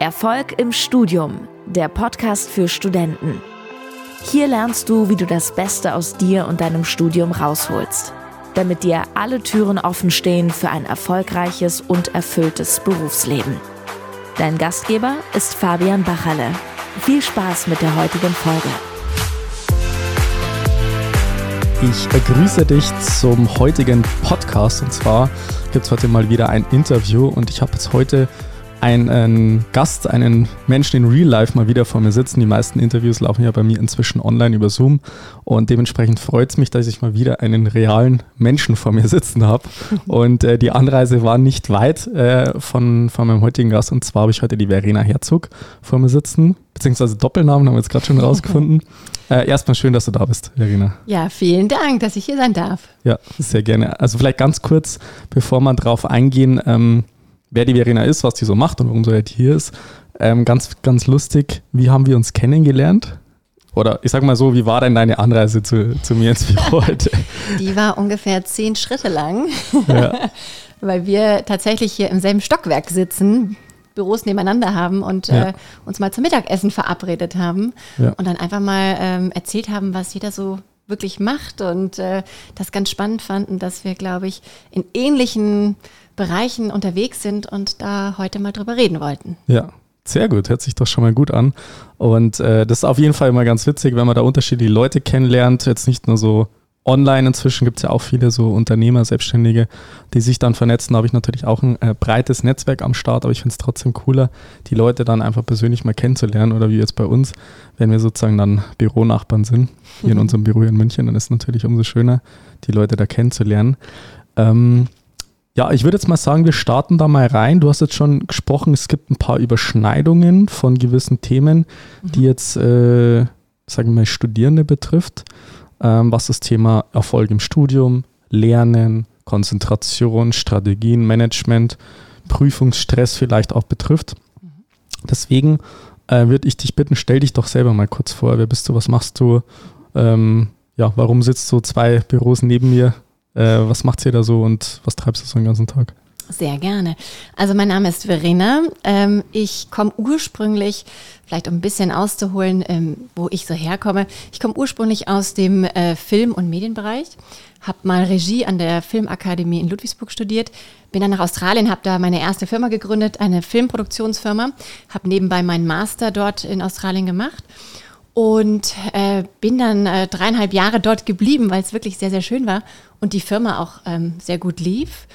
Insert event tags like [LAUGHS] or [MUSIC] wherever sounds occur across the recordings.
Erfolg im Studium, der Podcast für Studenten. Hier lernst du, wie du das Beste aus dir und deinem Studium rausholst, damit dir alle Türen offen stehen für ein erfolgreiches und erfülltes Berufsleben. Dein Gastgeber ist Fabian Bachalle. Viel Spaß mit der heutigen Folge. Ich begrüße dich zum heutigen Podcast und zwar gibt es heute mal wieder ein Interview und ich habe jetzt heute einen Gast, einen Menschen in Real Life mal wieder vor mir sitzen. Die meisten Interviews laufen ja bei mir inzwischen online über Zoom und dementsprechend freut es mich, dass ich mal wieder einen realen Menschen vor mir sitzen habe. [LAUGHS] Und äh, die Anreise war nicht weit äh, von, von meinem heutigen Gast und zwar habe ich heute die Verena Herzog vor mir sitzen, beziehungsweise Doppelnamen haben wir jetzt gerade schon [LAUGHS] rausgefunden. Äh, erstmal schön, dass du da bist, Verena. Ja, vielen Dank, dass ich hier sein darf. Ja, sehr gerne. Also vielleicht ganz kurz, bevor wir drauf eingehen, ähm, wer die Verena ist, was die so macht und warum sie halt hier ist. Ähm, ganz, ganz lustig, wie haben wir uns kennengelernt? Oder ich sag mal so, wie war denn deine Anreise zu, zu mir ins Büro heute? [LAUGHS] Die war ungefähr zehn Schritte lang, ja. [LAUGHS] weil wir tatsächlich hier im selben Stockwerk sitzen, Büros nebeneinander haben und ja. äh, uns mal zum Mittagessen verabredet haben ja. und dann einfach mal ähm, erzählt haben, was jeder so wirklich macht und äh, das ganz spannend fanden, dass wir, glaube ich, in ähnlichen Bereichen unterwegs sind und da heute mal drüber reden wollten. Ja, sehr gut, hört sich doch schon mal gut an. Und äh, das ist auf jeden Fall immer ganz witzig, wenn man da unterschiedliche Leute kennenlernt. Jetzt nicht nur so online, inzwischen gibt es ja auch viele so Unternehmer, Selbstständige, die sich dann vernetzen. Da habe ich natürlich auch ein äh, breites Netzwerk am Start, aber ich finde es trotzdem cooler, die Leute dann einfach persönlich mal kennenzulernen. Oder wie jetzt bei uns, wenn wir sozusagen dann Büronachbarn sind, hier in unserem Büro in München, dann ist es natürlich umso schöner, die Leute da kennenzulernen. Ähm, ja, ich würde jetzt mal sagen, wir starten da mal rein. Du hast jetzt schon gesprochen, es gibt ein paar Überschneidungen von gewissen Themen, mhm. die jetzt, äh, sagen wir mal, Studierende betrifft, ähm, was das Thema Erfolg im Studium, Lernen, Konzentration, Strategien, Management, Prüfungsstress vielleicht auch betrifft. Mhm. Deswegen äh, würde ich dich bitten, stell dich doch selber mal kurz vor. Wer bist du? Was machst du? Ähm, ja, warum sitzt du zwei Büros neben mir? Äh, was macht ihr da so und was treibst du so den ganzen Tag? Sehr gerne. Also mein Name ist Verena. Ähm, ich komme ursprünglich, vielleicht um ein bisschen auszuholen, ähm, wo ich so herkomme. Ich komme ursprünglich aus dem äh, Film- und Medienbereich, habe mal Regie an der Filmakademie in Ludwigsburg studiert, bin dann nach Australien, habe da meine erste Firma gegründet, eine Filmproduktionsfirma, habe nebenbei meinen Master dort in Australien gemacht und äh, bin dann äh, dreieinhalb Jahre dort geblieben, weil es wirklich sehr, sehr schön war und die Firma auch ähm, sehr gut lief.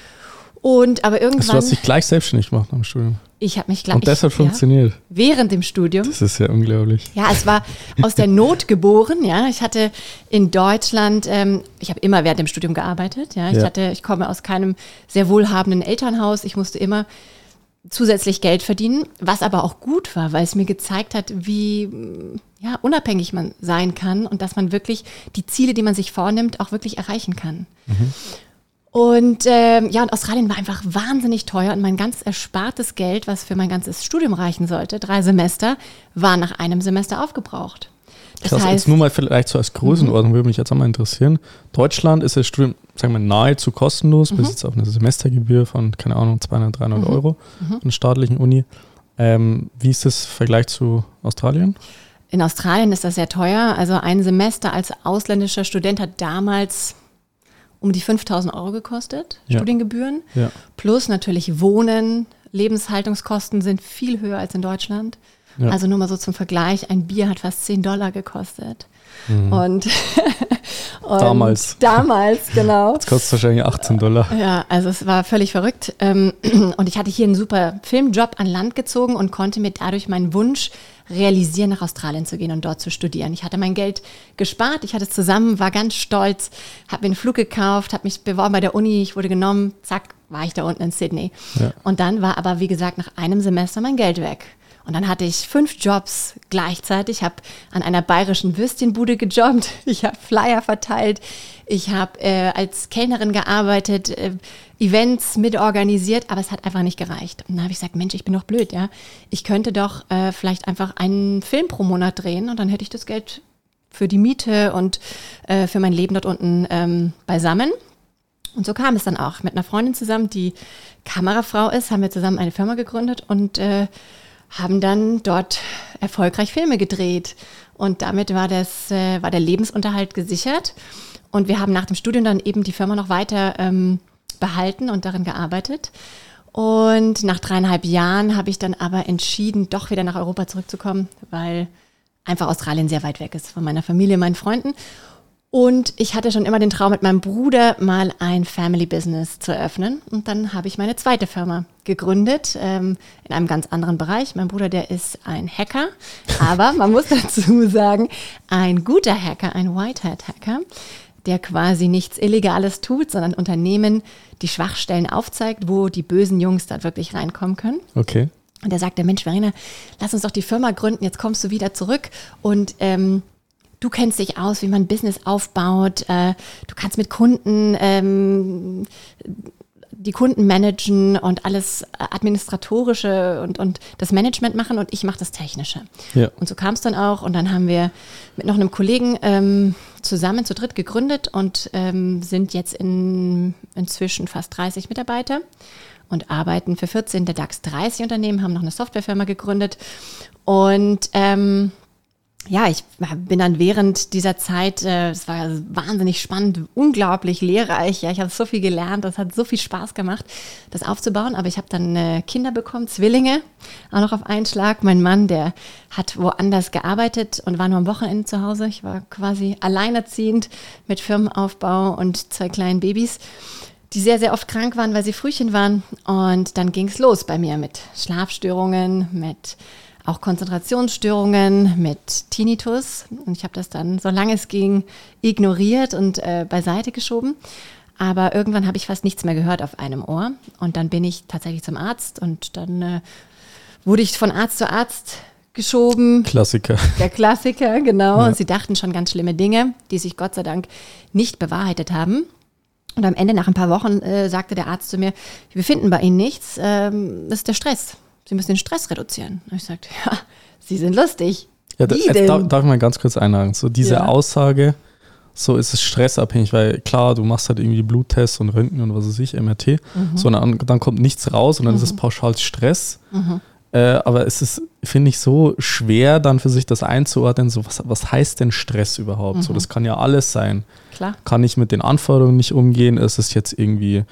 Und aber irgendwann. Also du hast dich gleich selbstständig gemacht am Studium. Ich habe mich gleich. Und deshalb funktioniert. Ja, während dem Studium. Das ist ja unglaublich. Ja, es war aus der Not geboren. Ja, ich hatte in Deutschland, ähm, ich habe immer während dem Studium gearbeitet. Ja, ich ja. hatte, ich komme aus keinem sehr wohlhabenden Elternhaus. Ich musste immer zusätzlich Geld verdienen, was aber auch gut war, weil es mir gezeigt hat, wie ja, unabhängig man sein kann und dass man wirklich die Ziele, die man sich vornimmt, auch wirklich erreichen kann. Mhm. Und ähm, ja, und Australien war einfach wahnsinnig teuer und mein ganz erspartes Geld, was für mein ganzes Studium reichen sollte, drei Semester, war nach einem Semester aufgebraucht. Das Krass, heißt, jetzt nur mal vielleicht so als Größenordnung mhm. würde mich jetzt auch mal interessieren. Deutschland ist das Studium, sagen wir, nahezu kostenlos, mhm. bis jetzt auf eine Semestergebühr von, keine Ahnung, 200, 300 mhm. Euro mhm. an staatlichen Uni. Ähm, wie ist das im Vergleich zu Australien? In Australien ist das sehr teuer. Also ein Semester als ausländischer Student hat damals um die 5000 Euro gekostet, ja. Studiengebühren. Ja. Plus natürlich Wohnen, Lebenshaltungskosten sind viel höher als in Deutschland. Ja. Also nur mal so zum Vergleich, ein Bier hat fast 10 Dollar gekostet. Mhm. Und, [LAUGHS] und, damals. Damals, genau. Jetzt kostet es wahrscheinlich 18 Dollar. Ja, also es war völlig verrückt. Ähm, [CLEARS THROAT] und ich hatte hier einen super Filmjob an Land gezogen und konnte mir dadurch meinen Wunsch realisieren, nach Australien zu gehen und dort zu studieren. Ich hatte mein Geld gespart, ich hatte es zusammen, war ganz stolz, habe mir einen Flug gekauft, habe mich beworben bei der Uni, ich wurde genommen, zack, war ich da unten in Sydney. Ja. Und dann war aber, wie gesagt, nach einem Semester mein Geld weg. Und dann hatte ich fünf Jobs gleichzeitig. Ich habe an einer bayerischen Würstchenbude gejobbt. [LAUGHS] Ich habe Flyer verteilt. Ich habe äh, als Kellnerin gearbeitet, äh, Events mitorganisiert, aber es hat einfach nicht gereicht. Und dann habe ich gesagt, Mensch, ich bin doch blöd, ja. Ich könnte doch äh, vielleicht einfach einen Film pro Monat drehen und dann hätte ich das Geld für die Miete und äh, für mein Leben dort unten ähm, beisammen. Und so kam es dann auch. Mit einer Freundin zusammen, die Kamerafrau ist, haben wir zusammen eine Firma gegründet und äh, haben dann dort erfolgreich Filme gedreht. Und damit war, das, äh, war der Lebensunterhalt gesichert. Und wir haben nach dem Studium dann eben die Firma noch weiter ähm, behalten und darin gearbeitet. Und nach dreieinhalb Jahren habe ich dann aber entschieden, doch wieder nach Europa zurückzukommen, weil einfach Australien sehr weit weg ist von meiner Familie, meinen Freunden. Und ich hatte schon immer den Traum, mit meinem Bruder mal ein Family Business zu eröffnen. Und dann habe ich meine zweite Firma gegründet, ähm, in einem ganz anderen Bereich. Mein Bruder, der ist ein Hacker, aber man muss [LAUGHS] dazu sagen, ein guter Hacker, ein White Hat Hacker, der quasi nichts Illegales tut, sondern Unternehmen die Schwachstellen aufzeigt, wo die bösen Jungs dann wirklich reinkommen können. Okay. Und der sagte, Mensch, Verena, lass uns doch die Firma gründen, jetzt kommst du wieder zurück und ähm, du kennst dich aus, wie man Business aufbaut, äh, du kannst mit Kunden ähm, die Kunden managen und alles administratorische und, und das Management machen und ich mache das Technische. Ja. Und so kam es dann auch und dann haben wir mit noch einem Kollegen ähm, zusammen zu dritt gegründet und ähm, sind jetzt in, inzwischen fast 30 Mitarbeiter und arbeiten für 14 der DAX 30 Unternehmen, haben noch eine Softwarefirma gegründet und ähm, ja, ich bin dann während dieser Zeit, äh, es war wahnsinnig spannend, unglaublich lehrreich. Ja, ich habe so viel gelernt, das hat so viel Spaß gemacht, das aufzubauen. Aber ich habe dann äh, Kinder bekommen, Zwillinge, auch noch auf einen Schlag. Mein Mann, der hat woanders gearbeitet und war nur am Wochenende zu Hause. Ich war quasi alleinerziehend mit Firmenaufbau und zwei kleinen Babys die sehr, sehr oft krank waren, weil sie Frühchen waren. Und dann ging es los bei mir mit Schlafstörungen, mit auch Konzentrationsstörungen mit Tinnitus. Und ich habe das dann, solange es ging, ignoriert und äh, beiseite geschoben. Aber irgendwann habe ich fast nichts mehr gehört auf einem Ohr. Und dann bin ich tatsächlich zum Arzt und dann äh, wurde ich von Arzt zu Arzt geschoben. Klassiker. Der Klassiker, genau. Ja. Und sie dachten schon ganz schlimme Dinge, die sich Gott sei Dank nicht bewahrheitet haben. Und am Ende, nach ein paar Wochen, äh, sagte der Arzt zu mir, wir finden bei Ihnen nichts, ähm, das ist der Stress. Sie müssen den Stress reduzieren. Und ich sagte, ja, Sie sind lustig. Ja, Wie denn? Darf, darf ich mal ganz kurz einhaken? So diese ja. Aussage, so ist es stressabhängig, weil klar, du machst halt irgendwie Bluttests und Röntgen und was weiß ich, MRT, mhm. so dann, dann kommt nichts raus und dann mhm. ist es pauschal Stress. Mhm. Äh, aber es ist, finde ich, so schwer, dann für sich das einzuordnen, so was, was heißt denn Stress überhaupt? So, mhm. das kann ja alles sein. Klar. Kann ich mit den Anforderungen nicht umgehen? Ist es jetzt irgendwie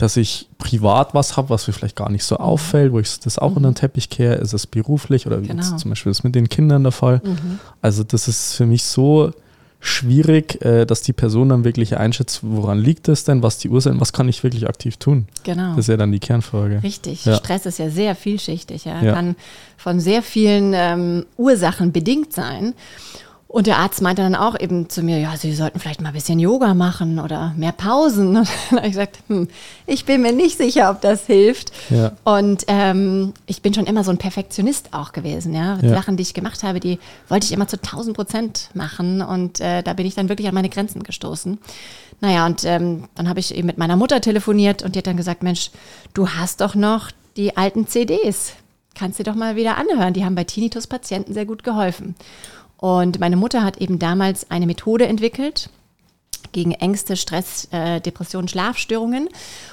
dass ich privat was habe, was mir vielleicht gar nicht so auffällt, wo ich das auch mhm. unter den Teppich kehre, ist es beruflich oder genau. jetzt zum Beispiel ist mit den Kindern der Fall. Mhm. Also das ist für mich so schwierig, äh, dass die Person dann wirklich einschätzt, woran liegt es denn, was die Ursachen, was kann ich wirklich aktiv tun? Genau. Das ist ja dann die Kernfrage. Richtig. Ja. Stress ist ja sehr vielschichtig. Er ja. kann von sehr vielen ähm, Ursachen bedingt sein. Und der Arzt meinte dann auch eben zu mir, ja, Sie sollten vielleicht mal ein bisschen Yoga machen oder mehr Pausen. [LAUGHS] Und dann habe ich gesagt, hm, ich bin mir nicht sicher, ob das hilft. Ja. Und ähm, ich bin schon immer so ein Perfektionist auch gewesen. Ja? ja. Sachen, die ich gemacht habe, die wollte ich immer zu 1000 Prozent machen. Und äh, da bin ich dann wirklich an meine Grenzen gestoßen. Naja, und ähm, dann habe ich eben mit meiner Mutter telefoniert und die hat dann gesagt, Mensch, du hast doch noch die alten CDs. Kannst du doch mal wieder anhören. Die haben bei Tinnitus-Patienten sehr gut geholfen. Und meine Mutter hat eben damals eine Methode entwickelt gegen Ängste, Stress, äh, Depressionen, Schlafstörungen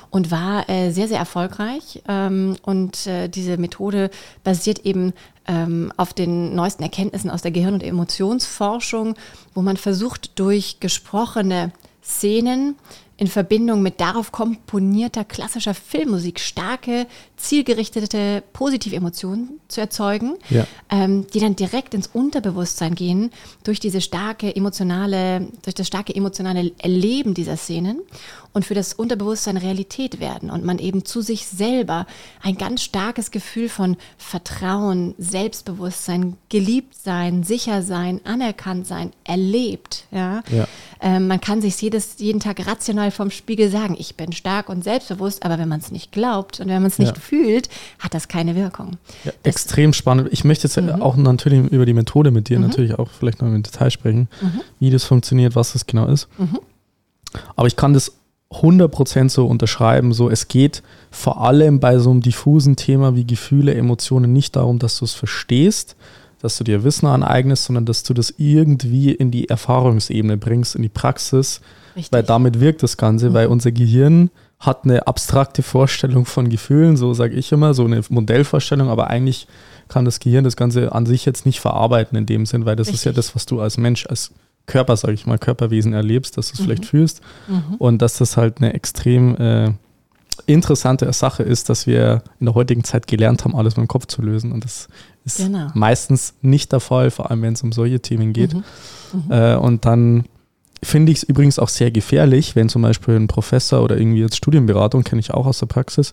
und war äh, sehr, sehr erfolgreich. Ähm, und äh, diese Methode basiert eben ähm, auf den neuesten Erkenntnissen aus der Gehirn- und Emotionsforschung, wo man versucht, durch gesprochene Szenen in Verbindung mit darauf komponierter klassischer Filmmusik starke, zielgerichtete, positive Emotionen zu erzeugen, ja. ähm, die dann direkt ins Unterbewusstsein gehen durch diese starke emotionale, durch das starke emotionale Erleben dieser Szenen und für das Unterbewusstsein Realität werden und man eben zu sich selber ein ganz starkes Gefühl von Vertrauen, Selbstbewusstsein, geliebt sein, sicher sein, anerkannt sein, erlebt. Ja? ja. Ähm, man kann sich jedes, jeden Tag rational vom Spiegel sagen, ich bin stark und selbstbewusst, aber wenn man es nicht glaubt und wenn man es nicht ja. fühlt, hat das keine Wirkung. Ja, extrem spannend. Ich möchte jetzt mhm. auch natürlich über die Methode mit dir mhm. natürlich auch vielleicht noch im Detail sprechen, mhm. wie das funktioniert, was das genau ist. Mhm. Aber ich kann das 100% so unterschreiben. So, es geht vor allem bei so einem diffusen Thema wie Gefühle, Emotionen nicht darum, dass du es verstehst, dass du dir Wissen aneignest, sondern dass du das irgendwie in die Erfahrungsebene bringst, in die Praxis, Richtig. weil damit wirkt das Ganze, mhm. weil unser Gehirn hat eine abstrakte Vorstellung von Gefühlen, so sage ich immer, so eine Modellvorstellung, aber eigentlich kann das Gehirn das Ganze an sich jetzt nicht verarbeiten in dem Sinn, weil das Richtig. ist ja das, was du als Mensch, als Körper, sage ich mal, Körperwesen erlebst, dass du es Mhm. vielleicht fühlst und dass das halt eine extrem äh, interessante Sache ist, dass wir in der heutigen Zeit gelernt haben, alles mit dem Kopf zu lösen und das ist Genau. meistens nicht der Fall, vor allem wenn es um solche Themen geht. Mhm. Äh, und dann finde ich es übrigens auch sehr gefährlich, wenn zum Beispiel ein Professor oder irgendwie jetzt Studienberatung, kenne ich auch aus der Praxis,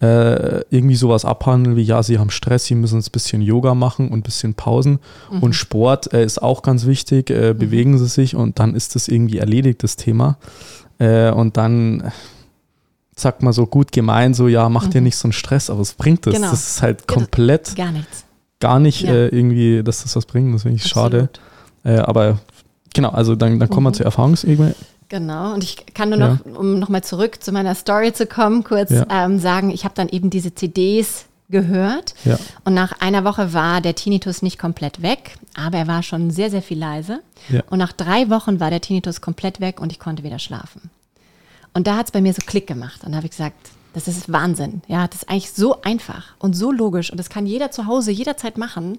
äh, irgendwie sowas abhandeln wie, ja, sie haben Stress, sie müssen jetzt ein bisschen Yoga machen und ein bisschen Pausen Mhm. und Sport äh, ist auch ganz wichtig, äh, bewegen sie sich und dann ist das irgendwie erledigt, das Thema. Äh, und dann sagt man so gut gemeint, so, ja, mach dir Mhm. nicht so einen Stress, aber es bringt das. Genau. Das ist halt Ja, komplett Gar nichts. gar nicht Ja. äh, irgendwie, dass das was bringt, das finde ich schade. Äh, aber genau, also dann, dann kommen wir Mhm. zur Erfahrungsebene. Genau, und ich kann nur Ja. noch, um nochmal zurück zu meiner Story zu kommen, kurz Ja. ähm, sagen, ich habe dann eben diese CDs gehört Ja. und nach einer Woche war der Tinnitus nicht komplett weg, aber er war schon sehr, sehr viel leise. Ja. Und nach drei Wochen war der Tinnitus komplett weg und ich konnte wieder schlafen. Und da hat es bei mir so Klick gemacht. Und da habe ich gesagt, das ist Wahnsinn. Ja, das ist eigentlich so einfach und so logisch. Und das kann jeder zu Hause jederzeit machen.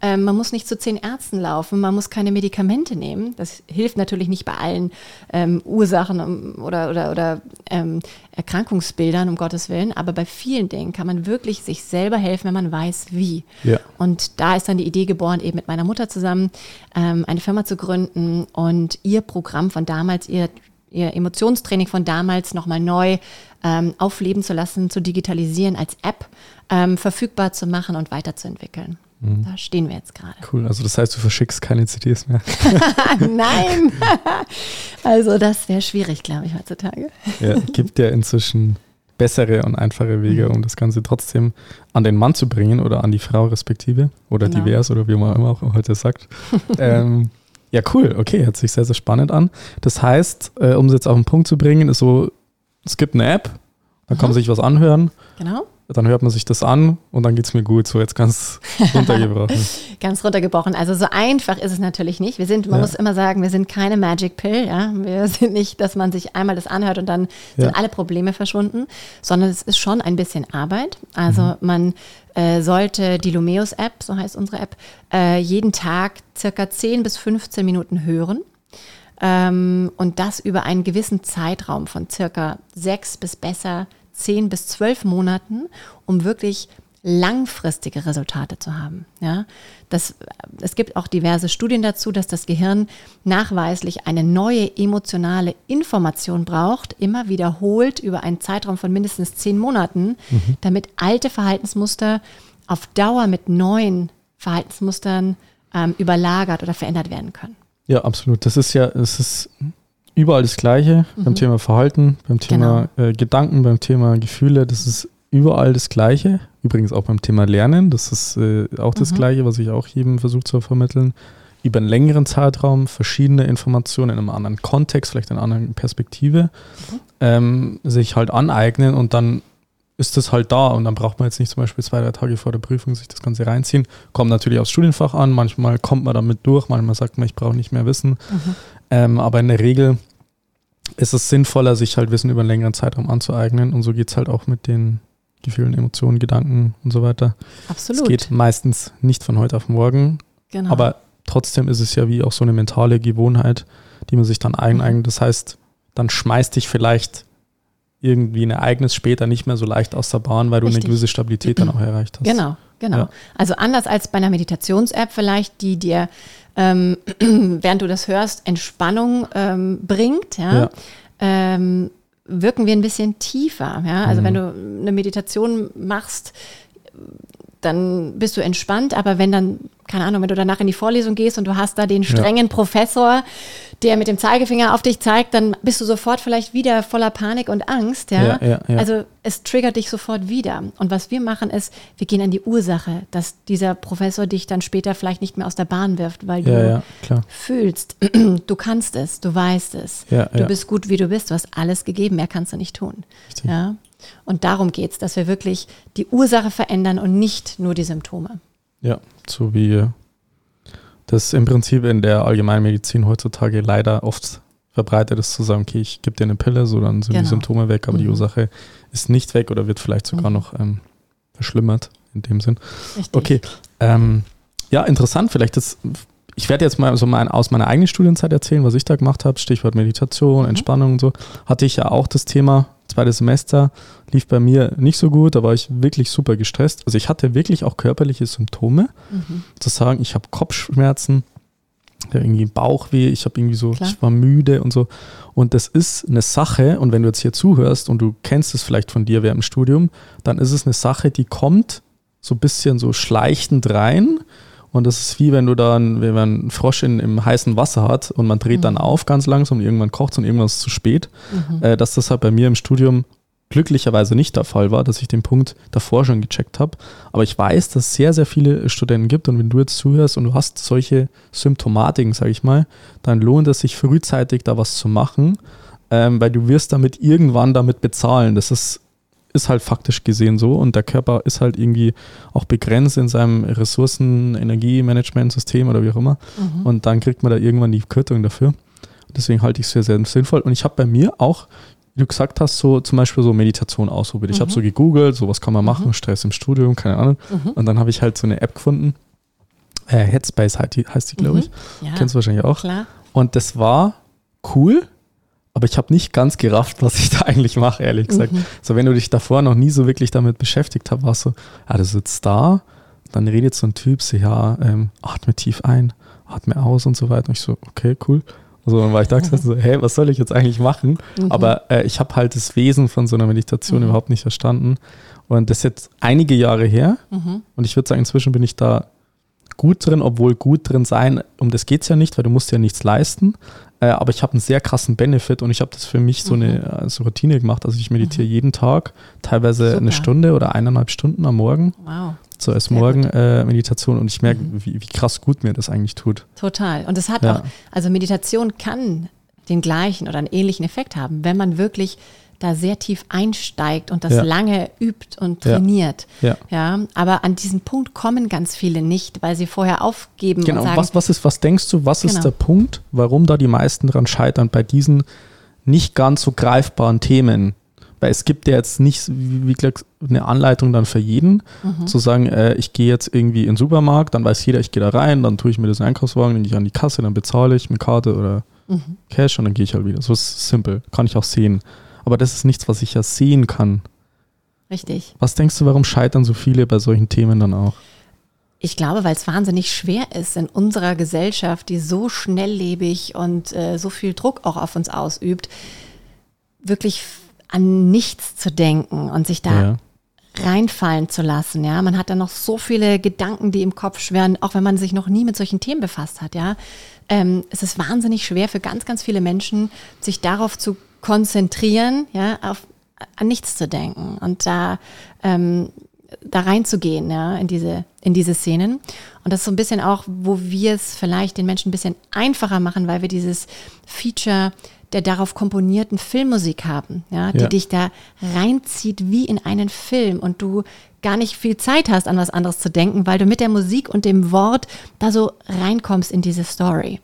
Ähm, man muss nicht zu zehn Ärzten laufen, man muss keine Medikamente nehmen. Das hilft natürlich nicht bei allen ähm, Ursachen oder, oder, oder ähm, Erkrankungsbildern, um Gottes Willen. Aber bei vielen Dingen kann man wirklich sich selber helfen, wenn man weiß, wie. Ja. Und da ist dann die Idee geboren, eben mit meiner Mutter zusammen ähm, eine Firma zu gründen und ihr Programm von damals, ihr, ihr Emotionstraining von damals nochmal neu ähm, aufleben zu lassen, zu digitalisieren, als App ähm, verfügbar zu machen und weiterzuentwickeln. Da stehen wir jetzt gerade. Cool. Also das heißt, du verschickst keine CDs mehr. [LAUGHS] Nein! [LAUGHS] also das wäre schwierig, glaube ich, heutzutage. Ja, gibt ja inzwischen bessere und einfache Wege, Mhm. um das Ganze trotzdem an den Mann zu bringen oder an die Frau respektive oder Genau. divers oder wie man immer auch heute sagt. [LAUGHS] ähm, ja, cool. Okay, hört sich sehr, sehr spannend an. Das heißt, äh, um es jetzt auf den Punkt zu bringen, ist so, es gibt eine App, da kann man sich was anhören, Genau. Dann hört man sich das an und dann geht es mir gut. So jetzt ganz [LAUGHS] runtergebrochen. Ganz runtergebrochen. Also so einfach ist es natürlich nicht. Wir sind, man Ja. muss immer sagen, wir sind keine Magic Pill. Ja? Wir sind nicht, dass man sich einmal das anhört und dann Ja. sind alle Probleme verschwunden, sondern es ist schon ein bisschen Arbeit. Also man äh, sollte die Lumeus App, so heißt unsere App, äh, jeden Tag circa 10 bis 15 Minuten hören. Ähm, und das über einen gewissen Zeitraum von circa sechs bis besser zehn bis zwölf Monaten, um wirklich langfristige Resultate zu haben. Ja, das, es gibt auch diverse Studien dazu, dass das Gehirn nachweislich eine neue emotionale Information braucht, immer wiederholt über einen Zeitraum von mindestens zehn Monaten, damit alte Verhaltensmuster auf Dauer mit neuen Verhaltensmustern ähm, überlagert oder verändert werden können. Ja, absolut. Das ist ja, es ist überall das Gleiche beim Thema Verhalten, beim Thema äh, Gedanken, beim Thema Gefühle. Das ist überall das Gleiche. Übrigens auch beim Thema Lernen. Das ist äh, auch das Gleiche, was ich auch jedem versuche zu vermitteln. Über einen längeren Zeitraum verschiedene Informationen in einem anderen Kontext, vielleicht in einer anderen Perspektive, ähm, sich halt aneignen und dann ist das halt da und dann braucht man jetzt nicht zum Beispiel zwei, drei Tage vor der Prüfung sich das Ganze reinziehen. Kommt natürlich aufs Studienfach an, manchmal kommt man damit durch, manchmal sagt man, ich brauche nicht mehr Wissen. Ähm, aber in der Regel ist es sinnvoller, sich halt Wissen über einen längeren Zeitraum anzueignen und so geht es halt auch mit den Gefühlen, Emotionen, Gedanken und so weiter. Absolut. Es geht meistens nicht von heute auf morgen, genau. aber trotzdem ist es ja wie auch so eine mentale Gewohnheit, die man sich dann eineignet. Das heißt, dann schmeißt dich vielleicht irgendwie ein Ereignis später nicht mehr so leicht aus der Bahn, weil du Richtig. eine gewisse Stabilität dann auch [CLEARS THROAT] erreicht hast. Genau, genau. Ja. Also anders als bei einer Meditations-App vielleicht, die dir, ähm, [CLEARS THROAT] während du das hörst, Entspannung ähm, bringt, ja, Ja. Ähm, wirken wir ein bisschen tiefer. Ja? Also Mhm. wenn du eine Meditation machst, dann bist du entspannt, aber wenn dann, keine Ahnung, wenn du danach in die Vorlesung gehst und du hast da den strengen Professor, der mit dem Zeigefinger auf dich zeigt, dann bist du sofort vielleicht wieder voller Panik und Angst. Ja? Ja, ja, ja. Also es triggert dich sofort wieder. Und was wir machen ist, wir gehen an die Ursache, dass dieser Professor dich dann später vielleicht nicht mehr aus der Bahn wirft, weil du Ja, ja, fühlst, [CLEARS THROAT] du kannst es, du weißt es, Ja, du ja. bist gut, wie du bist, du hast alles gegeben, mehr kannst du nicht tun. Richtig. Ja? Und darum geht es, dass wir wirklich die Ursache verändern und nicht nur die Symptome. Ja, so wie das im Prinzip in der Allgemeinmedizin heutzutage leider oft verbreitet ist, zu sagen, okay, ich gebe dir eine Pille, so dann sind die Genau. Symptome weg, aber die Mhm. Ursache ist nicht weg oder wird vielleicht sogar Mhm. noch ähm, verschlimmert. in dem Sinn. Richtig. Okay. Ähm, ja, interessant. Vielleicht ist, ich werde jetzt mal so mein, aus meiner eigenen Studienzeit erzählen, was ich da gemacht habe. Stichwort Meditation, mhm. Entspannung und so. Hatte ich ja auch das Thema. Zweites Semester lief bei mir nicht so gut, da war ich wirklich super gestresst. Also ich hatte wirklich auch körperliche Symptome. Mhm. Zu sagen, ich habe Kopfschmerzen, irgendwie Bauchweh, ich habe irgendwie so, Klar. ich war müde und so. Und das ist eine Sache, und wenn du jetzt hier zuhörst und du kennst es vielleicht von dir während dem Studium, dann ist es eine Sache, die kommt so ein bisschen so schleichend rein. Und das ist wie wenn du dann, wenn man einen Frosch in, im heißen Wasser hat und man dreht mhm. dann auf ganz langsam und irgendwann kocht es und irgendwann ist es zu spät. Mhm. Äh, dass das halt bei mir im Studium glücklicherweise nicht der Fall war, dass ich den Punkt davor schon gecheckt habe. Aber ich weiß, dass es sehr, sehr viele Studenten gibt und wenn du jetzt zuhörst und du hast solche Symptomatiken, sage ich mal, dann lohnt es sich frühzeitig da was zu machen, ähm, weil du wirst damit irgendwann damit bezahlen. Das ist, ist halt faktisch gesehen so und der Körper ist halt irgendwie auch begrenzt in seinem Ressourcen-, Energiemanagementsystem oder wie auch immer. Mhm. Und dann kriegt man da irgendwann die Quittung dafür. Deswegen halte ich es sehr, sehr sinnvoll. Und ich habe bei mir auch wie du gesagt hast, so zum Beispiel so Meditation ausprobiert. Mhm. Ich habe so gegoogelt, so was kann man machen, mhm. Stress im Studium, keine Ahnung. Mhm. Und dann habe ich halt so eine App gefunden. Äh, Headspace heißt die, heißt die glaube mhm. ich. Ja, Kennst du wahrscheinlich auch. Klar. Und das war cool, aber ich habe nicht ganz gerafft, was ich [LAUGHS] da eigentlich mache, ehrlich gesagt. Mhm. So, wenn du dich davor noch nie so wirklich damit beschäftigt hast, warst du, ja, du sitzt da, dann redet so ein Typ so, ja, ähm, atme tief ein, atme aus und so weiter. Und ich so, okay, cool. So, dann war ich da gesagt, so, hey, was soll ich jetzt eigentlich machen? Mhm. Aber äh, ich habe halt das Wesen von so einer Meditation mhm. überhaupt nicht verstanden. Und das ist jetzt einige Jahre her. Mhm. Und ich würde sagen, inzwischen bin ich da gut drin, obwohl gut drin sein, um das geht es ja nicht, weil du musst ja nichts leisten. Äh, aber ich habe einen sehr krassen Benefit und ich habe das für mich so eine mhm. so Routine gemacht. Also ich meditiere mhm. jeden Tag, teilweise Super. eine Stunde oder eineinhalb Stunden am Morgen. Wow so als Morgenmeditation äh, und ich merke, mhm. wie, wie, krass gut mir das eigentlich tut. Total. Und es hat ja. auch, also Meditation kann den gleichen oder einen ähnlichen Effekt haben, wenn man wirklich da sehr tief einsteigt und das ja. lange übt und trainiert. Ja. ja. ja. Aber an diesen Punkt kommen ganz viele nicht, weil sie vorher aufgeben genau. und sagen. Was, was, ist, was denkst du, was genau. ist der Punkt, warum da die meisten dran scheitern bei diesen nicht ganz so greifbaren Themen? Weil es gibt ja jetzt nicht, wie gesagt, eine Anleitung dann für jeden, mhm. zu sagen, äh, ich gehe jetzt irgendwie in den Supermarkt, dann weiß jeder, ich gehe da rein, dann tue ich mir das Einkaufswagen, nehme ich an die Kasse, dann bezahle ich mit Karte oder mhm. Cash und dann gehe ich halt wieder. So ist simpel, kann ich auch sehen. Aber das ist nichts, was ich ja sehen kann. Richtig. Was denkst du, warum scheitern so viele bei solchen Themen dann auch? Ich glaube, weil es wahnsinnig schwer ist in unserer Gesellschaft, die so schnelllebig und äh, so viel Druck auch auf uns ausübt, wirklich an nichts zu denken und sich da ja. reinfallen zu lassen. Ja, man hat da noch so viele Gedanken, die im Kopf schweren, auch wenn man sich noch nie mit solchen Themen befasst hat. Ja, ähm, es ist wahnsinnig schwer für ganz, ganz viele Menschen, sich darauf zu konzentrieren, ja, auf an nichts zu denken und da ähm, da reinzugehen, ja, in diese, in diese Szenen. Und das ist so ein bisschen auch, wo wir es vielleicht den Menschen ein bisschen einfacher machen, weil wir dieses Feature der darauf komponierten Filmmusik haben, ja, die ja. dich da reinzieht wie in einen Film und du gar nicht viel Zeit hast, an was anderes zu denken, weil du mit der Musik und dem Wort da so reinkommst in diese Story.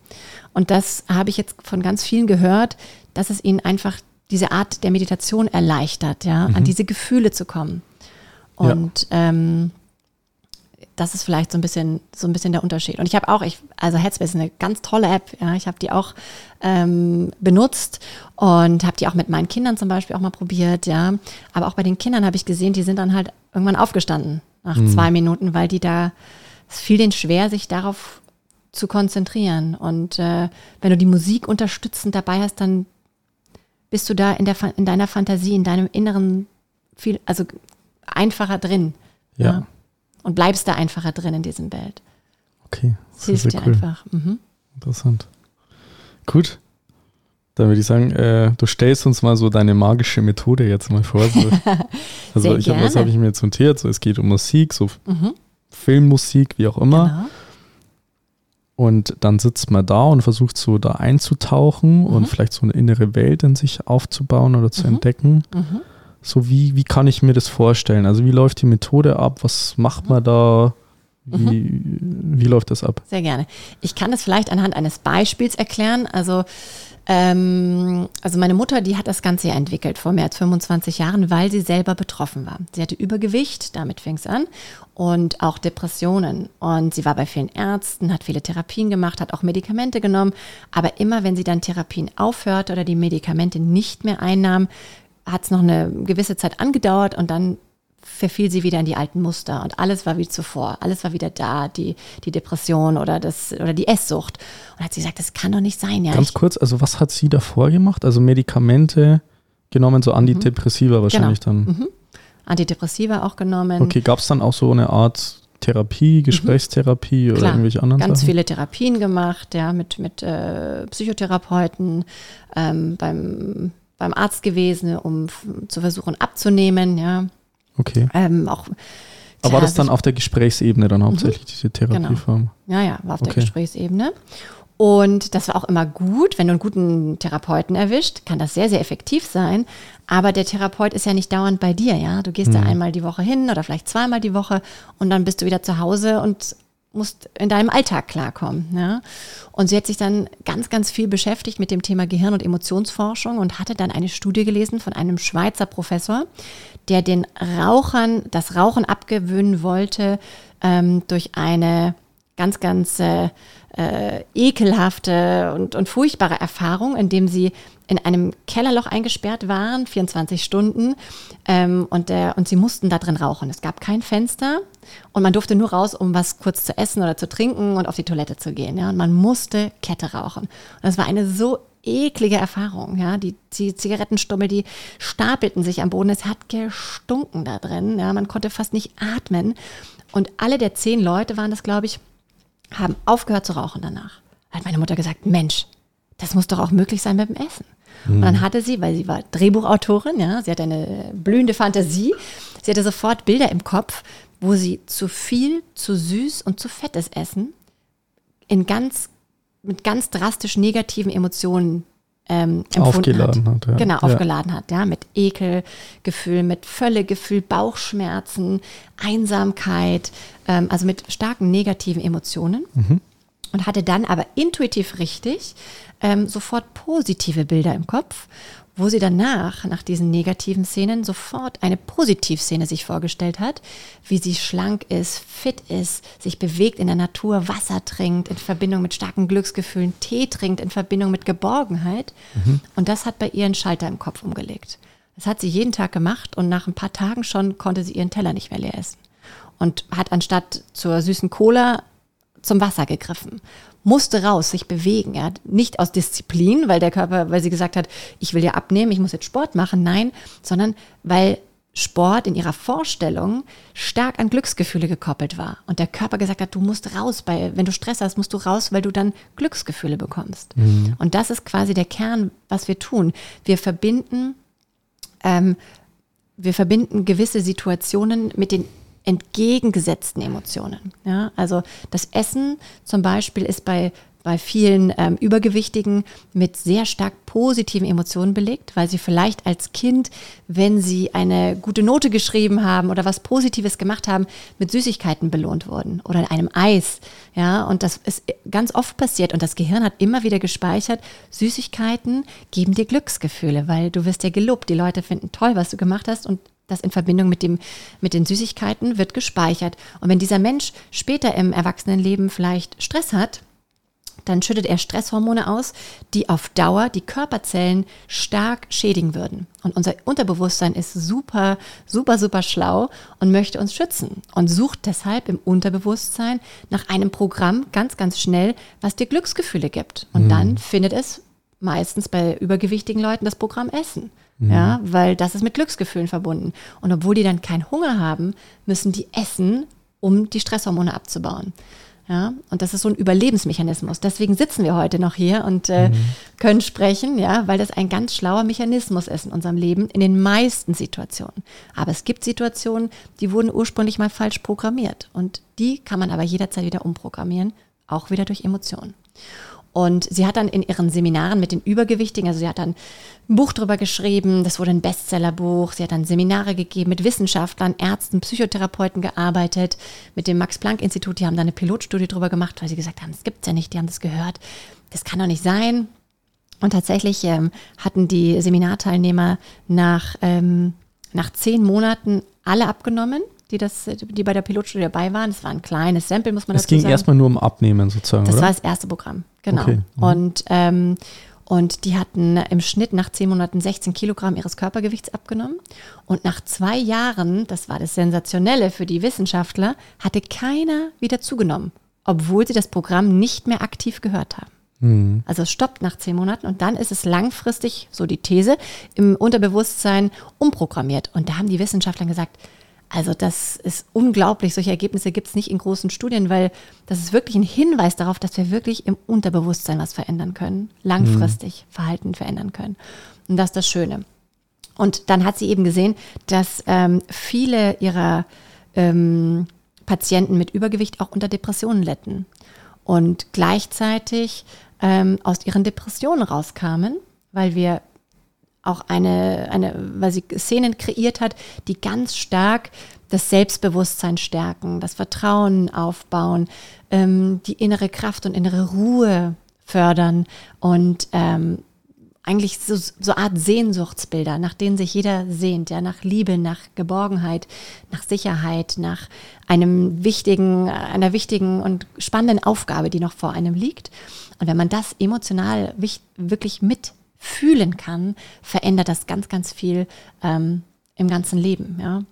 Und das habe ich jetzt von ganz vielen gehört, dass es ihnen einfach diese Art der Meditation erleichtert, ja, mhm. an diese Gefühle zu kommen. Und ja. ähm, das ist vielleicht so ein bisschen so ein bisschen der Unterschied. Und ich habe auch, ich, also Headspace ist eine ganz tolle App. Ja, ich habe die auch ähm, benutzt und habe die auch mit meinen Kindern zum Beispiel auch mal probiert. Ja, aber auch bei den Kindern habe ich gesehen, die sind dann halt irgendwann aufgestanden nach mhm. zwei Minuten, weil die da es fiel denen schwer, sich darauf zu konzentrieren. Und äh, wenn du die Musik unterstützend dabei hast, dann bist du da in der in deiner Fantasie, in deinem Inneren viel, also einfacher drin. ja. ja und bleibst da einfacher drin in diesem Bild. Okay. Das hilft dir cool. einfach. Mhm. Interessant. Gut. Dann würde ich sagen, äh, du stellst uns mal so deine magische Methode jetzt mal vor. So. [LAUGHS] also ich hab, was habe ich mir jetzt notiert? So, es geht um Musik, so mhm. Filmmusik, wie auch immer. Genau. Und dann sitzt man da und versucht so da einzutauchen mhm. und vielleicht so eine innere Welt in sich aufzubauen oder zu mhm. entdecken. Mhm. So wie, wie kann ich mir das vorstellen? Also wie läuft die Methode ab? Was macht man da? Wie, mhm. wie läuft das ab? Sehr gerne. Ich kann das vielleicht anhand eines Beispiels erklären. Also Ähm, also meine Mutter, die hat das Ganze ja entwickelt vor mehr als 25 Jahren, weil sie selber betroffen war. Sie hatte Übergewicht, damit fing es an, und auch Depressionen. Und sie war bei vielen Ärzten, hat viele Therapien gemacht, hat auch Medikamente genommen. Aber immer, wenn sie dann Therapien aufhörte oder die Medikamente nicht mehr einnahm, hat es noch eine gewisse Zeit angedauert und dann verfiel sie wieder in die alten Muster und alles war wie zuvor. Alles war wieder da, die, die Depression oder, das, oder die Esssucht. Und hat sie gesagt, das kann doch nicht sein. Ja, Ganz kurz, also was hat sie davor gemacht? Also Medikamente genommen, so Antidepressiva mhm. wahrscheinlich genau. dann. Mhm. Antidepressiva auch genommen. Okay, gab es dann auch so eine Art Therapie, mhm. Gesprächstherapie mhm. oder irgendwelche anderen ganz Sachen? viele Therapien gemacht, ja, mit, mit äh, Psychotherapeuten, ähm, beim, beim Arzt gewesen, um zu versuchen abzunehmen, ja. Okay. Ähm, auch, Aber war das dann auf der Gesprächsebene dann hauptsächlich, mhm. diese Therapieform? Genau. Ja, ja, war auf okay. der Gesprächsebene. Und das war auch immer gut, wenn du einen guten Therapeuten erwischt, kann das sehr, sehr effektiv sein. Aber der Therapeut ist ja nicht dauernd bei dir, ja. Du gehst mhm. da einmal die Woche hin oder vielleicht zweimal die Woche und dann bist du wieder zu Hause und musst in deinem Alltag klarkommen. Ja? Und sie hat sich dann ganz, ganz viel beschäftigt mit dem Thema Gehirn- und Emotionsforschung und hatte dann eine Studie gelesen von einem Schweizer Professor, der den Rauchern das Rauchen abgewöhnen wollte ähm, durch eine ganz, ganz äh, äh, ekelhafte und, und furchtbare Erfahrung, indem sie in einem Kellerloch eingesperrt waren, 24 Stunden, ähm, und, der, und sie mussten da drin rauchen. Es gab kein Fenster und man durfte nur raus, um was kurz zu essen oder zu trinken und auf die Toilette zu gehen. Ja? Und man musste Kette rauchen. Und das war eine so eklige Erfahrung. Ja? Die, die Zigarettenstummel, die stapelten sich am Boden. Es hat gestunken da drin. Ja? Man konnte fast nicht atmen. Und alle der zehn Leute waren das, glaube ich, haben aufgehört zu rauchen danach. Da hat meine Mutter gesagt, Mensch, das muss doch auch möglich sein mit dem Essen. Und dann mhm. hatte sie, weil sie war Drehbuchautorin, ja, sie hatte eine blühende Fantasie, sie hatte sofort Bilder im Kopf, wo sie zu viel, zu süß und zu fettes Essen in ganz, mit ganz drastisch negativen Emotionen ähm, aufgeladen hat. hat ja. Genau, aufgeladen ja. hat, ja, mit Ekelgefühl, mit Völlegefühl, Bauchschmerzen, Einsamkeit, ähm, also mit starken negativen Emotionen. Mhm. Und hatte dann aber intuitiv richtig ähm, sofort positive Bilder im Kopf wo sie danach, nach diesen negativen Szenen, sofort eine Positivszene sich vorgestellt hat, wie sie schlank ist, fit ist, sich bewegt in der Natur, Wasser trinkt in Verbindung mit starken Glücksgefühlen, Tee trinkt in Verbindung mit Geborgenheit. Mhm. Und das hat bei ihr einen Schalter im Kopf umgelegt. Das hat sie jeden Tag gemacht und nach ein paar Tagen schon konnte sie ihren Teller nicht mehr leer essen. Und hat anstatt zur süßen Cola zum Wasser gegriffen musste raus, sich bewegen. Ja. Nicht aus Disziplin, weil der Körper, weil sie gesagt hat, ich will ja abnehmen, ich muss jetzt Sport machen. Nein, sondern weil Sport in ihrer Vorstellung stark an Glücksgefühle gekoppelt war. Und der Körper gesagt hat, du musst raus, bei, wenn du Stress hast, musst du raus, weil du dann Glücksgefühle bekommst. Mhm. Und das ist quasi der Kern, was wir tun. Wir verbinden, ähm, wir verbinden gewisse Situationen mit den entgegengesetzten Emotionen. Ja, also das Essen zum Beispiel ist bei bei vielen ähm, Übergewichtigen mit sehr stark positiven Emotionen belegt, weil sie vielleicht als Kind, wenn sie eine gute Note geschrieben haben oder was Positives gemacht haben, mit Süßigkeiten belohnt wurden oder einem Eis. Ja, und das ist ganz oft passiert und das Gehirn hat immer wieder gespeichert, Süßigkeiten geben dir Glücksgefühle, weil du wirst ja gelobt. Die Leute finden toll, was du gemacht hast und das in Verbindung mit, dem, mit den Süßigkeiten wird gespeichert. Und wenn dieser Mensch später im Erwachsenenleben vielleicht Stress hat, dann schüttet er Stresshormone aus, die auf Dauer die Körperzellen stark schädigen würden. Und unser Unterbewusstsein ist super, super, super schlau und möchte uns schützen und sucht deshalb im Unterbewusstsein nach einem Programm ganz, ganz schnell, was dir Glücksgefühle gibt. Und mhm. dann findet es meistens bei übergewichtigen Leuten das Programm Essen. Mhm. Ja, weil das ist mit Glücksgefühlen verbunden. Und obwohl die dann keinen Hunger haben, müssen die essen, um die Stresshormone abzubauen. Ja, und das ist so ein Überlebensmechanismus. Deswegen sitzen wir heute noch hier und äh, mhm. können sprechen, ja, weil das ein ganz schlauer Mechanismus ist in unserem Leben, in den meisten Situationen. Aber es gibt Situationen, die wurden ursprünglich mal falsch programmiert. Und die kann man aber jederzeit wieder umprogrammieren, auch wieder durch Emotionen. Und sie hat dann in ihren Seminaren mit den Übergewichtigen, also sie hat dann ein Buch darüber geschrieben, das wurde ein Bestsellerbuch. Sie hat dann Seminare gegeben mit Wissenschaftlern, Ärzten, Psychotherapeuten gearbeitet, mit dem Max-Planck-Institut. Die haben da eine Pilotstudie drüber gemacht, weil sie gesagt haben, das gibt es ja nicht, die haben das gehört. Das kann doch nicht sein. Und tatsächlich ähm, hatten die Seminarteilnehmer nach, ähm, nach zehn Monaten alle abgenommen, die, das, die bei der Pilotstudie dabei waren. Es war ein kleines Sample, muss man es dazu sagen. Es ging erstmal nur um Abnehmen sozusagen, Das oder? war das erste Programm, genau. Okay. Mhm. Und, ähm, und die hatten im Schnitt nach zehn Monaten 16 Kilogramm ihres Körpergewichts abgenommen. Und nach zwei Jahren, das war das Sensationelle für die Wissenschaftler, hatte keiner wieder zugenommen, obwohl sie das Programm nicht mehr aktiv gehört haben. Mhm. Also es stoppt nach zehn Monaten und dann ist es langfristig, so die These, im Unterbewusstsein umprogrammiert. Und da haben die Wissenschaftler gesagt, also das ist unglaublich. Solche Ergebnisse gibt es nicht in großen Studien, weil das ist wirklich ein Hinweis darauf, dass wir wirklich im Unterbewusstsein was verändern können, langfristig Verhalten verändern können. Und das ist das Schöne. Und dann hat sie eben gesehen, dass ähm, viele ihrer ähm, Patienten mit Übergewicht auch unter Depressionen letten und gleichzeitig ähm, aus ihren Depressionen rauskamen, weil wir auch eine, eine, weil sie Szenen kreiert hat, die ganz stark das Selbstbewusstsein stärken, das Vertrauen aufbauen, ähm, die innere Kraft und innere Ruhe fördern und ähm, eigentlich so, so Art Sehnsuchtsbilder, nach denen sich jeder sehnt, ja, nach Liebe, nach Geborgenheit, nach Sicherheit, nach einem wichtigen, einer wichtigen und spannenden Aufgabe, die noch vor einem liegt. Und wenn man das emotional wirklich mitfühlen kann, verändert das ganz, ganz viel ähm, im ganzen Leben, ja.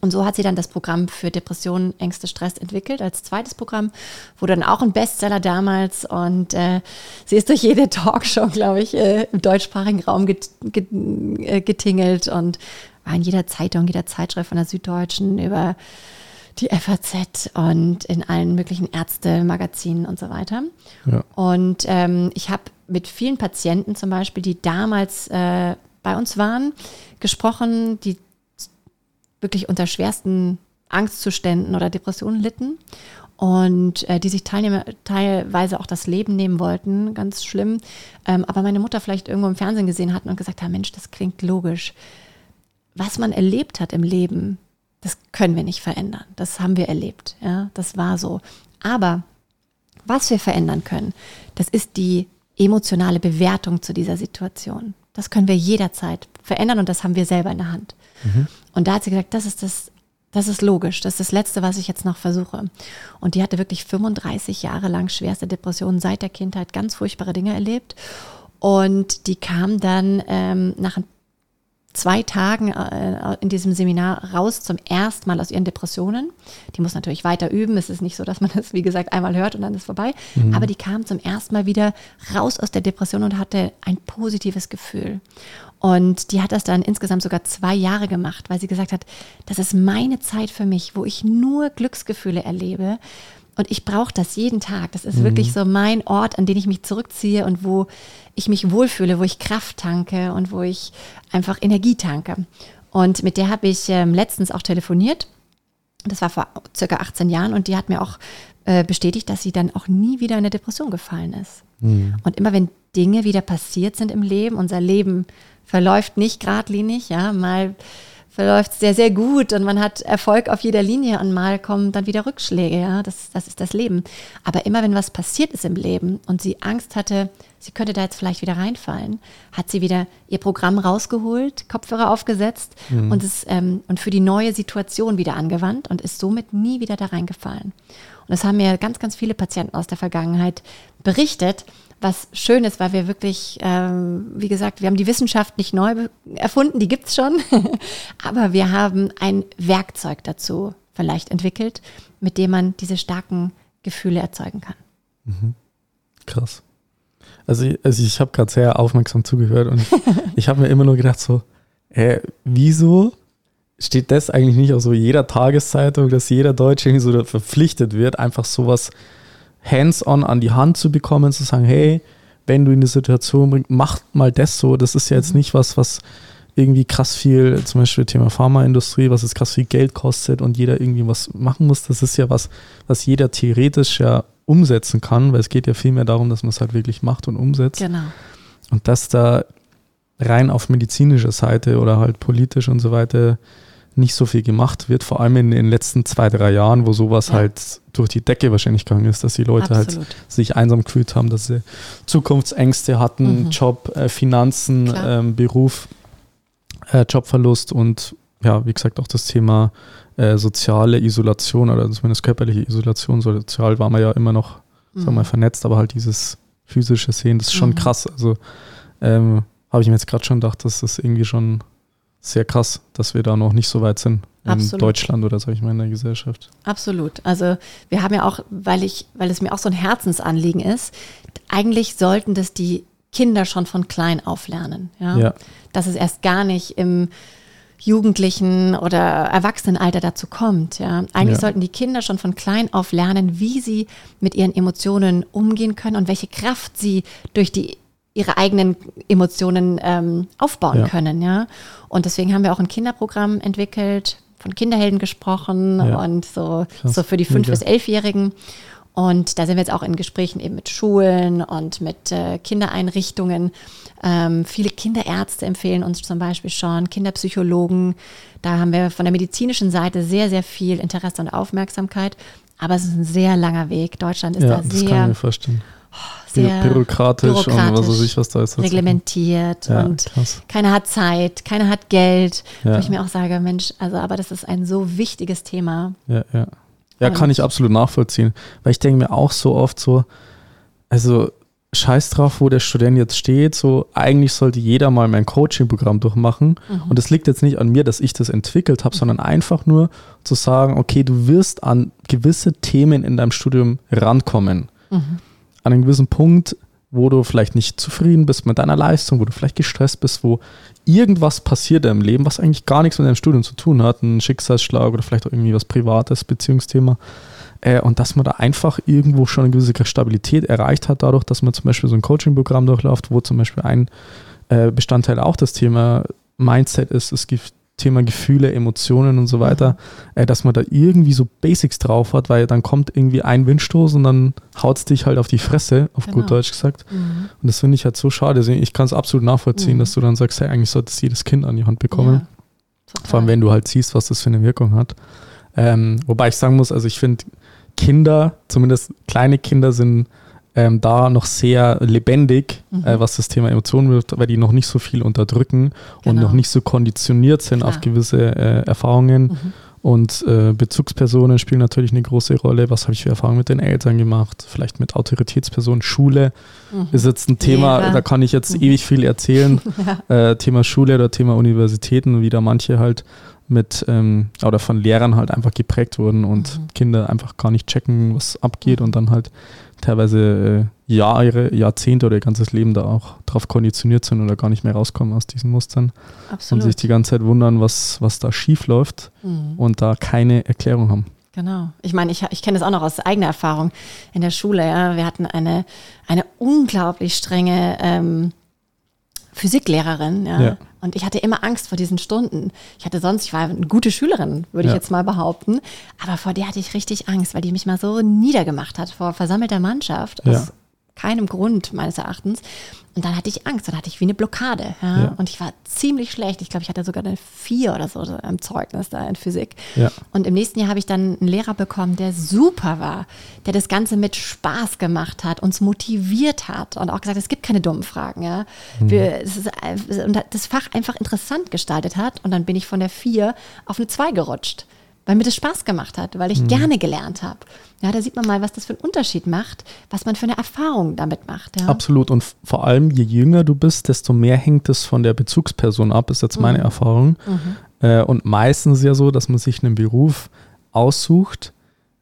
Und so hat sie dann das Programm für Depressionen, Ängste, Stress entwickelt als zweites Programm. Wurde dann auch ein Bestseller damals und äh, sie ist durch jede Talkshow, glaube ich, äh, im deutschsprachigen Raum get, get, äh, getingelt und war in jeder Zeitung, jeder Zeitschrift von der Süddeutschen über die FAZ und in allen möglichen Ärzte-Magazinen und so weiter. Ja. Und ähm, ich habe mit vielen Patienten zum Beispiel, die damals äh, bei uns waren, gesprochen, die wirklich unter schwersten Angstzuständen oder Depressionen litten und äh, die sich teilweise auch das Leben nehmen wollten, ganz schlimm. Ähm, aber meine Mutter vielleicht irgendwo im Fernsehen gesehen hatten und gesagt haben, Mensch, das klingt logisch. Was man erlebt hat im Leben, das können wir nicht verändern. Das haben wir erlebt. Ja, das war so. Aber was wir verändern können, das ist die emotionale Bewertung zu dieser Situation. Das können wir jederzeit verändern und das haben wir selber in der Hand. Mhm. Und da hat sie gesagt, das ist das, das ist logisch, das ist das Letzte, was ich jetzt noch versuche. Und die hatte wirklich 35 Jahre lang schwerste Depressionen seit der Kindheit, ganz furchtbare Dinge erlebt. Und die kam dann ähm, nach zwei Tagen äh, in diesem Seminar raus zum ersten Mal aus ihren Depressionen. Die muss natürlich weiter üben. Es ist nicht so, dass man das, wie gesagt, einmal hört und dann ist vorbei. Mhm. Aber die kam zum ersten Mal wieder raus aus der Depression und hatte ein positives Gefühl. Und die hat das dann insgesamt sogar zwei Jahre gemacht, weil sie gesagt hat, das ist meine Zeit für mich, wo ich nur Glücksgefühle erlebe. Und ich brauche das jeden Tag. Das ist mhm. wirklich so mein Ort, an den ich mich zurückziehe und wo ich mich wohlfühle, wo ich Kraft tanke und wo ich einfach Energie tanke. Und mit der habe ich ähm, letztens auch telefoniert. Das war vor circa 18 Jahren und die hat mir auch äh, bestätigt, dass sie dann auch nie wieder in eine Depression gefallen ist. Mhm. Und immer wenn Dinge wieder passiert sind im Leben, unser Leben verläuft nicht geradlinig, ja, mal verläuft sehr, sehr gut und man hat Erfolg auf jeder Linie und mal kommen dann wieder Rückschläge, ja, das, das ist das Leben. Aber immer wenn was passiert ist im Leben und sie Angst hatte, sie könnte da jetzt vielleicht wieder reinfallen, hat sie wieder ihr Programm rausgeholt, Kopfhörer aufgesetzt mhm. und, es, ähm, und für die neue Situation wieder angewandt und ist somit nie wieder da reingefallen. Und das haben mir ganz, ganz viele Patienten aus der Vergangenheit berichtet, was schön ist, weil wir wirklich, ähm, wie gesagt, wir haben die Wissenschaft nicht neu erfunden, die gibt es schon, [LAUGHS] aber wir haben ein Werkzeug dazu vielleicht entwickelt, mit dem man diese starken Gefühle erzeugen kann. Mhm. Krass. Also, also ich habe gerade sehr aufmerksam zugehört und [LAUGHS] ich habe mir immer nur gedacht so, äh, wieso steht das eigentlich nicht auf so jeder Tageszeitung, dass jeder Deutsche irgendwie so verpflichtet wird, einfach sowas hands-on an die Hand zu bekommen, zu sagen, hey, wenn du in die Situation bringst, mach mal das so. Das ist ja jetzt mhm. nicht was, was irgendwie krass viel, zum Beispiel Thema Pharmaindustrie, was es krass viel Geld kostet und jeder irgendwie was machen muss. Das ist ja was, was jeder theoretisch ja umsetzen kann, weil es geht ja vielmehr darum, dass man es halt wirklich macht und umsetzt. Genau. Und dass da rein auf medizinischer Seite oder halt politisch und so weiter nicht so viel gemacht wird, vor allem in den letzten zwei, drei Jahren, wo sowas ja. halt durch die Decke wahrscheinlich gegangen ist, dass die Leute halt Absolut. halt sich einsam gefühlt haben, dass sie Zukunftsängste hatten, mhm. Job, äh, Finanzen, ähm, Beruf, äh, Jobverlust und ja, wie gesagt, auch das Thema äh, soziale Isolation oder zumindest körperliche Isolation. Sozial war man ja immer noch, mhm. sagen wir mal, vernetzt, aber halt dieses physische Sehen, das ist schon mhm. krass. Also ähm, habe ich mir jetzt gerade schon gedacht, dass das irgendwie schon sehr krass, dass wir da noch nicht so weit sind in Absolut. Deutschland oder sage ich mal in der Gesellschaft. Absolut. Also wir haben ja auch, weil ich, weil es mir auch so ein Herzensanliegen ist, eigentlich sollten das die Kinder schon von klein auf lernen. Ja? ja. Dass es erst gar nicht im Jugendlichen oder Erwachsenenalter dazu kommt. Ja. Eigentlich ja. sollten die Kinder schon von klein auf lernen, wie sie mit ihren Emotionen umgehen können und welche Kraft sie durch die ihre eigenen Emotionen ähm, aufbauen ja. können, ja. Und deswegen haben wir auch ein Kinderprogramm entwickelt, von Kinderhelden gesprochen ja. und so, so für die fünf- bis elfjährigen. Und da sind wir jetzt auch in Gesprächen eben mit Schulen und mit äh, Kindereinrichtungen. Ähm, viele Kinderärzte empfehlen uns zum Beispiel schon, Kinderpsychologen. Da haben wir von der medizinischen Seite sehr, sehr viel Interesse und Aufmerksamkeit. Aber es ist ein sehr langer Weg. Deutschland ist ja, da sehr. Das kann ich mir vorstellen sehr bürokratisch, bürokratisch und was weiß ich, was da ist. Reglementiert ja, und krass. keiner hat Zeit, keiner hat Geld. Ja. Wo ich mir auch sage, Mensch, also aber das ist ein so wichtiges Thema. Ja, ja. Ja, und kann ich absolut nachvollziehen. Weil ich denke mir auch so oft so, also scheiß drauf, wo der Student jetzt steht. So, eigentlich sollte jeder mal mein Coaching-Programm durchmachen. Mhm. Und das liegt jetzt nicht an mir, dass ich das entwickelt habe, mhm. sondern einfach nur zu sagen, okay, du wirst an gewisse Themen in deinem Studium rankommen. Mhm an einem gewissen Punkt, wo du vielleicht nicht zufrieden bist mit deiner Leistung, wo du vielleicht gestresst bist, wo irgendwas passiert im Leben, was eigentlich gar nichts mit deinem Studium zu tun hat, ein Schicksalsschlag oder vielleicht auch irgendwie was Privates, Beziehungsthema. Äh, und dass man da einfach irgendwo schon eine gewisse Stabilität erreicht hat, dadurch, dass man zum Beispiel so ein Coaching-Programm durchläuft, wo zum Beispiel ein äh, Bestandteil auch das Thema Mindset ist. Es gibt Thema Gefühle, Emotionen und so weiter, mhm. äh, dass man da irgendwie so Basics drauf hat, weil dann kommt irgendwie ein Windstoß und dann haut es dich halt auf die Fresse, auf genau. gut Deutsch gesagt. Mhm. Und das finde ich halt so schade. Ich kann es absolut nachvollziehen, mhm. dass du dann sagst, hey, eigentlich sollte es jedes Kind an die Hand bekommen. Ja, Vor allem, wenn du halt siehst, was das für eine Wirkung hat. Ähm, wobei ich sagen muss, also ich finde, Kinder, zumindest kleine Kinder, sind ähm, da noch sehr lebendig, mhm. äh, was das Thema Emotionen wird, weil die noch nicht so viel unterdrücken genau. und noch nicht so konditioniert sind Klar. auf gewisse äh, Erfahrungen. Mhm. Und äh, Bezugspersonen spielen natürlich eine große Rolle. Was habe ich für Erfahrungen mit den Eltern gemacht? Vielleicht mit Autoritätspersonen. Schule mhm. ist jetzt ein Thema, Lehrer. da kann ich jetzt mhm. ewig viel erzählen. [LAUGHS] ja. Äh, Thema Schule oder Thema Universitäten, wie da manche halt mit ähm, oder von Lehrern halt einfach geprägt wurden und mhm. Kinder einfach gar nicht checken, was abgeht und dann halt teilweise äh, Jahre, Jahrzehnte oder ihr ganzes Leben da auch drauf konditioniert sind oder gar nicht mehr rauskommen aus diesen Mustern Absolut. und sich die ganze Zeit wundern, was, was da schief läuft mhm. und da keine Erklärung haben. Genau. Ich meine, ich, ich kenne das auch noch aus eigener Erfahrung in der Schule. Ja. Wir hatten eine, eine unglaublich strenge ähm, Physiklehrerin, ja. ja. Und ich hatte immer Angst vor diesen Stunden. Ich hatte sonst, ich war eine gute Schülerin, würde ja. ich jetzt mal behaupten. Aber vor der hatte ich richtig Angst, weil die mich mal so niedergemacht hat vor versammelter Mannschaft. Ja. Aus keinem Grund meines Erachtens. Und dann hatte ich Angst, dann hatte ich wie eine Blockade. Ja? ja. Und ich war ziemlich schlecht. Ich glaube, ich hatte sogar eine 4 oder so im Zeugnis da in Physik. Ja. Und im nächsten Jahr habe ich dann einen Lehrer bekommen, der super war, der das Ganze mit Spaß gemacht hat, uns motiviert hat und auch gesagt, es gibt keine dummen Fragen. Ja? Mhm. Wir, ist, und das Fach einfach interessant gestaltet hat. Und dann bin ich von der 4 auf eine 2 gerutscht weil mir das Spaß gemacht hat, weil ich mhm. gerne gelernt habe. Ja, da sieht man mal, was das für einen Unterschied macht, was man für eine Erfahrung damit macht. Ja. Absolut. Und vor allem, je jünger du bist, desto mehr hängt es von der Bezugsperson ab, ist jetzt meine mhm. Erfahrung. Mhm. Äh, und meistens ja so, dass man sich einen Beruf aussucht,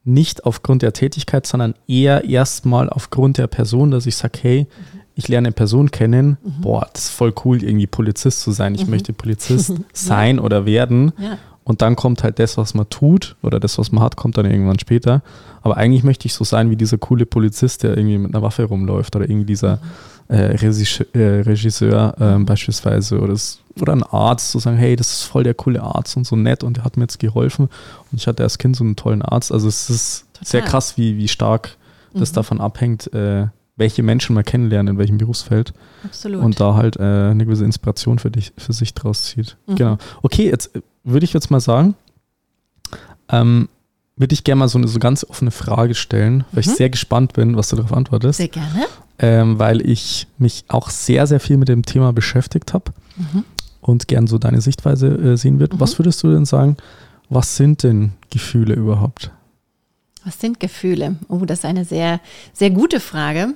nicht aufgrund der Tätigkeit, sondern eher erstmal aufgrund der Person, dass ich sage, hey, mhm. ich lerne eine Person kennen, mhm. boah, das ist voll cool, irgendwie Polizist zu sein. Ich mhm. möchte Polizist [LAUGHS] sein oder werden. Ja. Und dann kommt halt das, was man tut oder das, was man hat, kommt dann irgendwann später. Aber eigentlich möchte ich so sein wie dieser coole Polizist, der irgendwie mit einer Waffe rumläuft oder irgendwie dieser äh, Regisseur, äh, Regisseur äh, beispielsweise oder, das, oder ein Arzt, zu so sagen, hey, das ist voll der coole Arzt und so nett und der hat mir jetzt geholfen. Und ich hatte als Kind so einen tollen Arzt. Also es ist Total. sehr krass, wie, wie stark das mhm. davon abhängt, äh, welche Menschen man kennenlernt, in welchem Berufsfeld. Absolut. Und da halt äh, eine gewisse Inspiration für dich, für sich draus zieht. Mhm. Genau. Okay, jetzt würde ich jetzt mal sagen, ähm, würde ich gerne mal so eine so ganz offene Frage stellen, weil Mhm. ich sehr gespannt bin, was du darauf antwortest. Sehr gerne. ähm, weil ich mich auch sehr, sehr viel mit dem Thema beschäftigt habe Mhm. und gern so deine Sichtweise äh, sehen würde. Mhm. Was würdest du denn sagen, was sind denn Gefühle überhaupt? Was sind Gefühle? Oh, das ist eine sehr, sehr gute Frage.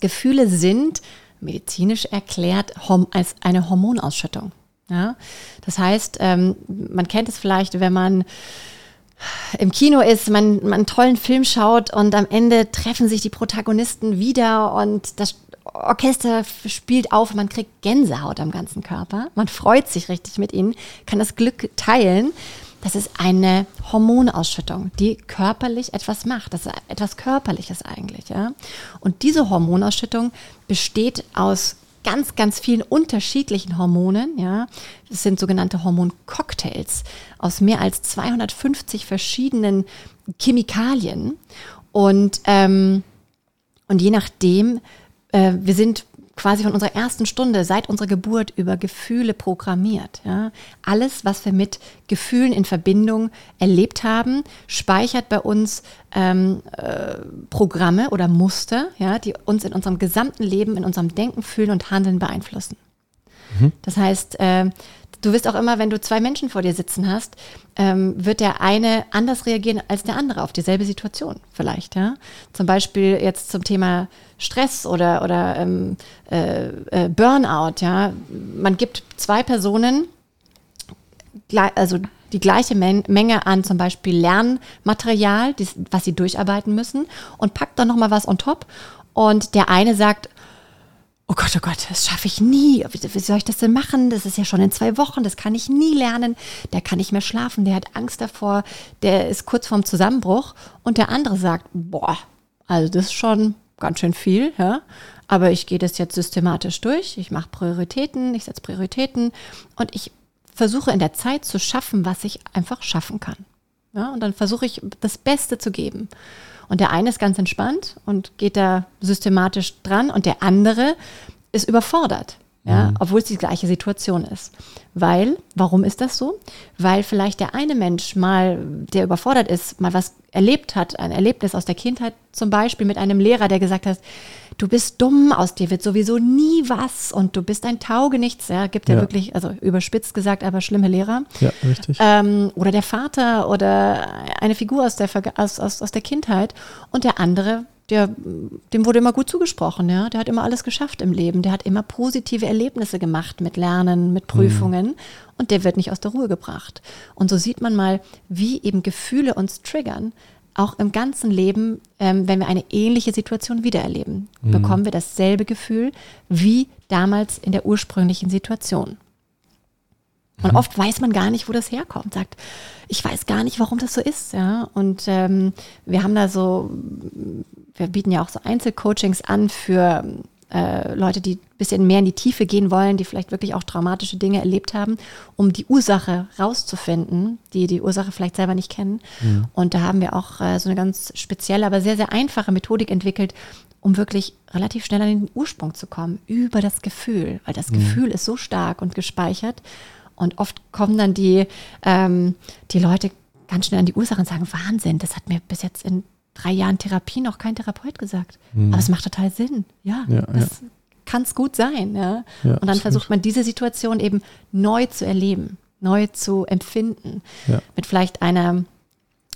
Gefühle sind medizinisch erklärt als eine Hormonausschüttung. Ja? Das heißt, ähm, man kennt es vielleicht, wenn man im Kino ist, man, man einen tollen Film schaut und am Ende treffen sich die Protagonisten wieder und das Orchester spielt auf, man kriegt Gänsehaut am ganzen Körper, man freut sich richtig mit ihnen, kann das Glück teilen. Das ist eine Hormonausschüttung, die körperlich etwas macht. Das ist etwas Körperliches eigentlich. Ja? Und diese Hormonausschüttung besteht aus ganz, ganz vielen unterschiedlichen Hormonen. Ja, das sind sogenannte Hormoncocktails aus mehr als 250 verschiedenen Chemikalien. Und, ähm, und je nachdem, äh, wir sind quasi von unserer ersten Stunde seit unserer Geburt über Gefühle programmiert. Ja. Alles, was wir mit Gefühlen in Verbindung erlebt haben, speichert bei uns ähm, äh, Programme oder Muster, ja, die uns in unserem gesamten Leben, in unserem Denken, Fühlen und Handeln beeinflussen. Das heißt, äh, du wirst auch immer, wenn du zwei Menschen vor dir sitzen hast, ähm, wird der eine anders reagieren als der andere auf dieselbe Situation vielleicht. Ja? Zum Beispiel jetzt zum Thema Stress oder, oder ähm, äh, äh, Burnout. Ja? Man gibt zwei Personen also die gleiche Men Menge an zum Beispiel Lernmaterial, dies, was sie durcharbeiten müssen und packt dann nochmal was on top. Und der eine sagt, oh Gott, oh Gott, das schaffe ich nie. Wie, soll ich das denn machen? Das ist ja schon in zwei Wochen, das kann ich nie lernen. Der kann nicht mehr schlafen, der hat Angst davor, der ist kurz vorm Zusammenbruch. Und der andere sagt, boah, also das ist schon ganz schön viel, ja. Aber ich gehe das jetzt systematisch durch. Ich mache Prioritäten, ich setze Prioritäten und ich versuche in der Zeit zu schaffen, was ich einfach schaffen kann. Ja, und dann versuche ich das Beste zu geben. Und der eine ist ganz entspannt und geht da systematisch dran und der andere ist überfordert, ja, obwohl es die gleiche Situation ist. Weil, warum ist das so? Weil vielleicht der eine Mensch mal, der überfordert ist, mal was erlebt hat, ein Erlebnis aus der Kindheit, zum Beispiel mit einem Lehrer, der gesagt hat, du bist dumm, aus dir wird sowieso nie was und du bist ein Taugenichts, ja, gibt ja, Ja. wirklich, also überspitzt gesagt, aber schlimme Lehrer. Ja, richtig. ähm, oder der Vater oder eine Figur aus der, aus, aus, aus der Kindheit. Und der andere, der, dem wurde immer gut zugesprochen, ja, der hat immer alles geschafft im Leben, der hat immer positive Erlebnisse gemacht mit Lernen, mit Prüfungen. Und der wird nicht aus der Ruhe gebracht. Und so sieht man mal, wie eben Gefühle uns triggern, auch im ganzen Leben, ähm, wenn wir eine ähnliche Situation wiedererleben, bekommen wir dasselbe Gefühl wie damals in der ursprünglichen Situation. Und oft weiß man gar nicht, wo das herkommt. Sagt, ich weiß gar nicht, warum das so ist. Ja? Und ähm, wir haben da so, wir bieten ja auch so Einzelcoachings an für äh, Leute, die ein bisschen mehr in die Tiefe gehen wollen, die vielleicht wirklich auch traumatische Dinge erlebt haben, um die Ursache rauszufinden, die die Ursache vielleicht selber nicht kennen. Und da haben wir auch äh, so eine ganz spezielle, aber sehr, sehr einfache Methodik entwickelt, um wirklich relativ schnell an den Ursprung zu kommen, über das Gefühl, weil das Gefühl ist so stark und gespeichert. Und oft kommen dann die, ähm, die Leute ganz schnell an die Ursache und sagen, Wahnsinn, das hat mir bis jetzt in drei Jahren Therapie noch kein Therapeut gesagt. Aber es macht total Sinn. Ja, Ja, das kann es gut sein. Ja? Ja, und dann absolut. versucht man diese Situation eben neu zu erleben, neu zu empfinden. Ja. Mit vielleicht einer,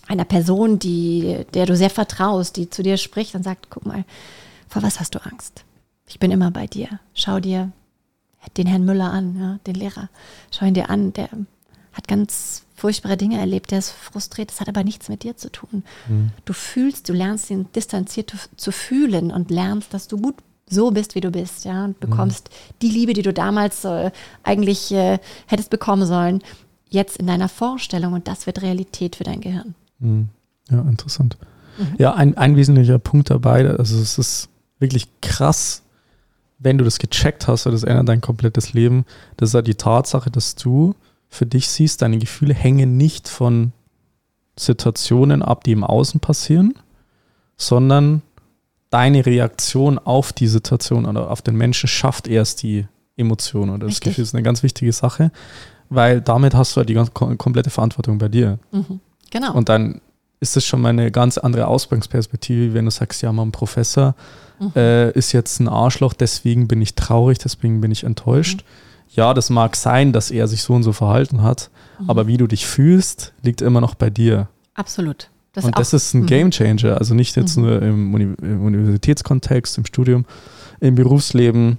einer Person, die, der du sehr vertraust, die zu dir spricht und sagt, guck mal, vor was hast du Angst? Ich bin immer bei dir. Schau dir den Herrn Müller an, ja, den Lehrer. Schau ihn dir an, der hat ganz furchtbare Dinge erlebt, der ist frustriert, das hat aber nichts mit dir zu tun. Du fühlst, du lernst ihn distanziert zu, fühlen und lernst, dass du gut so bist, wie du bist, ja, und bekommst die Liebe, die du damals äh, eigentlich äh, hättest bekommen sollen, jetzt in deiner Vorstellung und das wird Realität für dein Gehirn. Mhm. Ja, interessant. Ja, ein, ein wesentlicher Punkt dabei, also es ist wirklich krass, wenn du das gecheckt hast, das ändert dein komplettes Leben, das ist halt die Tatsache, dass du für dich siehst, deine Gefühle hängen nicht von Situationen ab, die im Außen passieren, sondern deine Reaktion auf die Situation oder auf den Menschen schafft erst die Emotion oder das Richtig. Gefühl. Das ist eine ganz wichtige Sache. weil damit hast du halt die ganze, komplette Verantwortung bei dir. Mhm. Genau. Und dann ist das schon mal eine ganz andere Ausgangsperspektive, wenn du sagst, ja, mein Professor mhm. äh, ist jetzt ein Arschloch, deswegen bin ich traurig, deswegen bin ich enttäuscht. Mhm. Ja, das mag sein, dass er sich so und so verhalten hat, mhm. aber wie du dich fühlst, liegt immer noch bei dir. Absolut. Das und das ist ein mhm. Game Changer, also nicht jetzt mhm. nur im, Uni im Universitätskontext, im Studium, im Berufsleben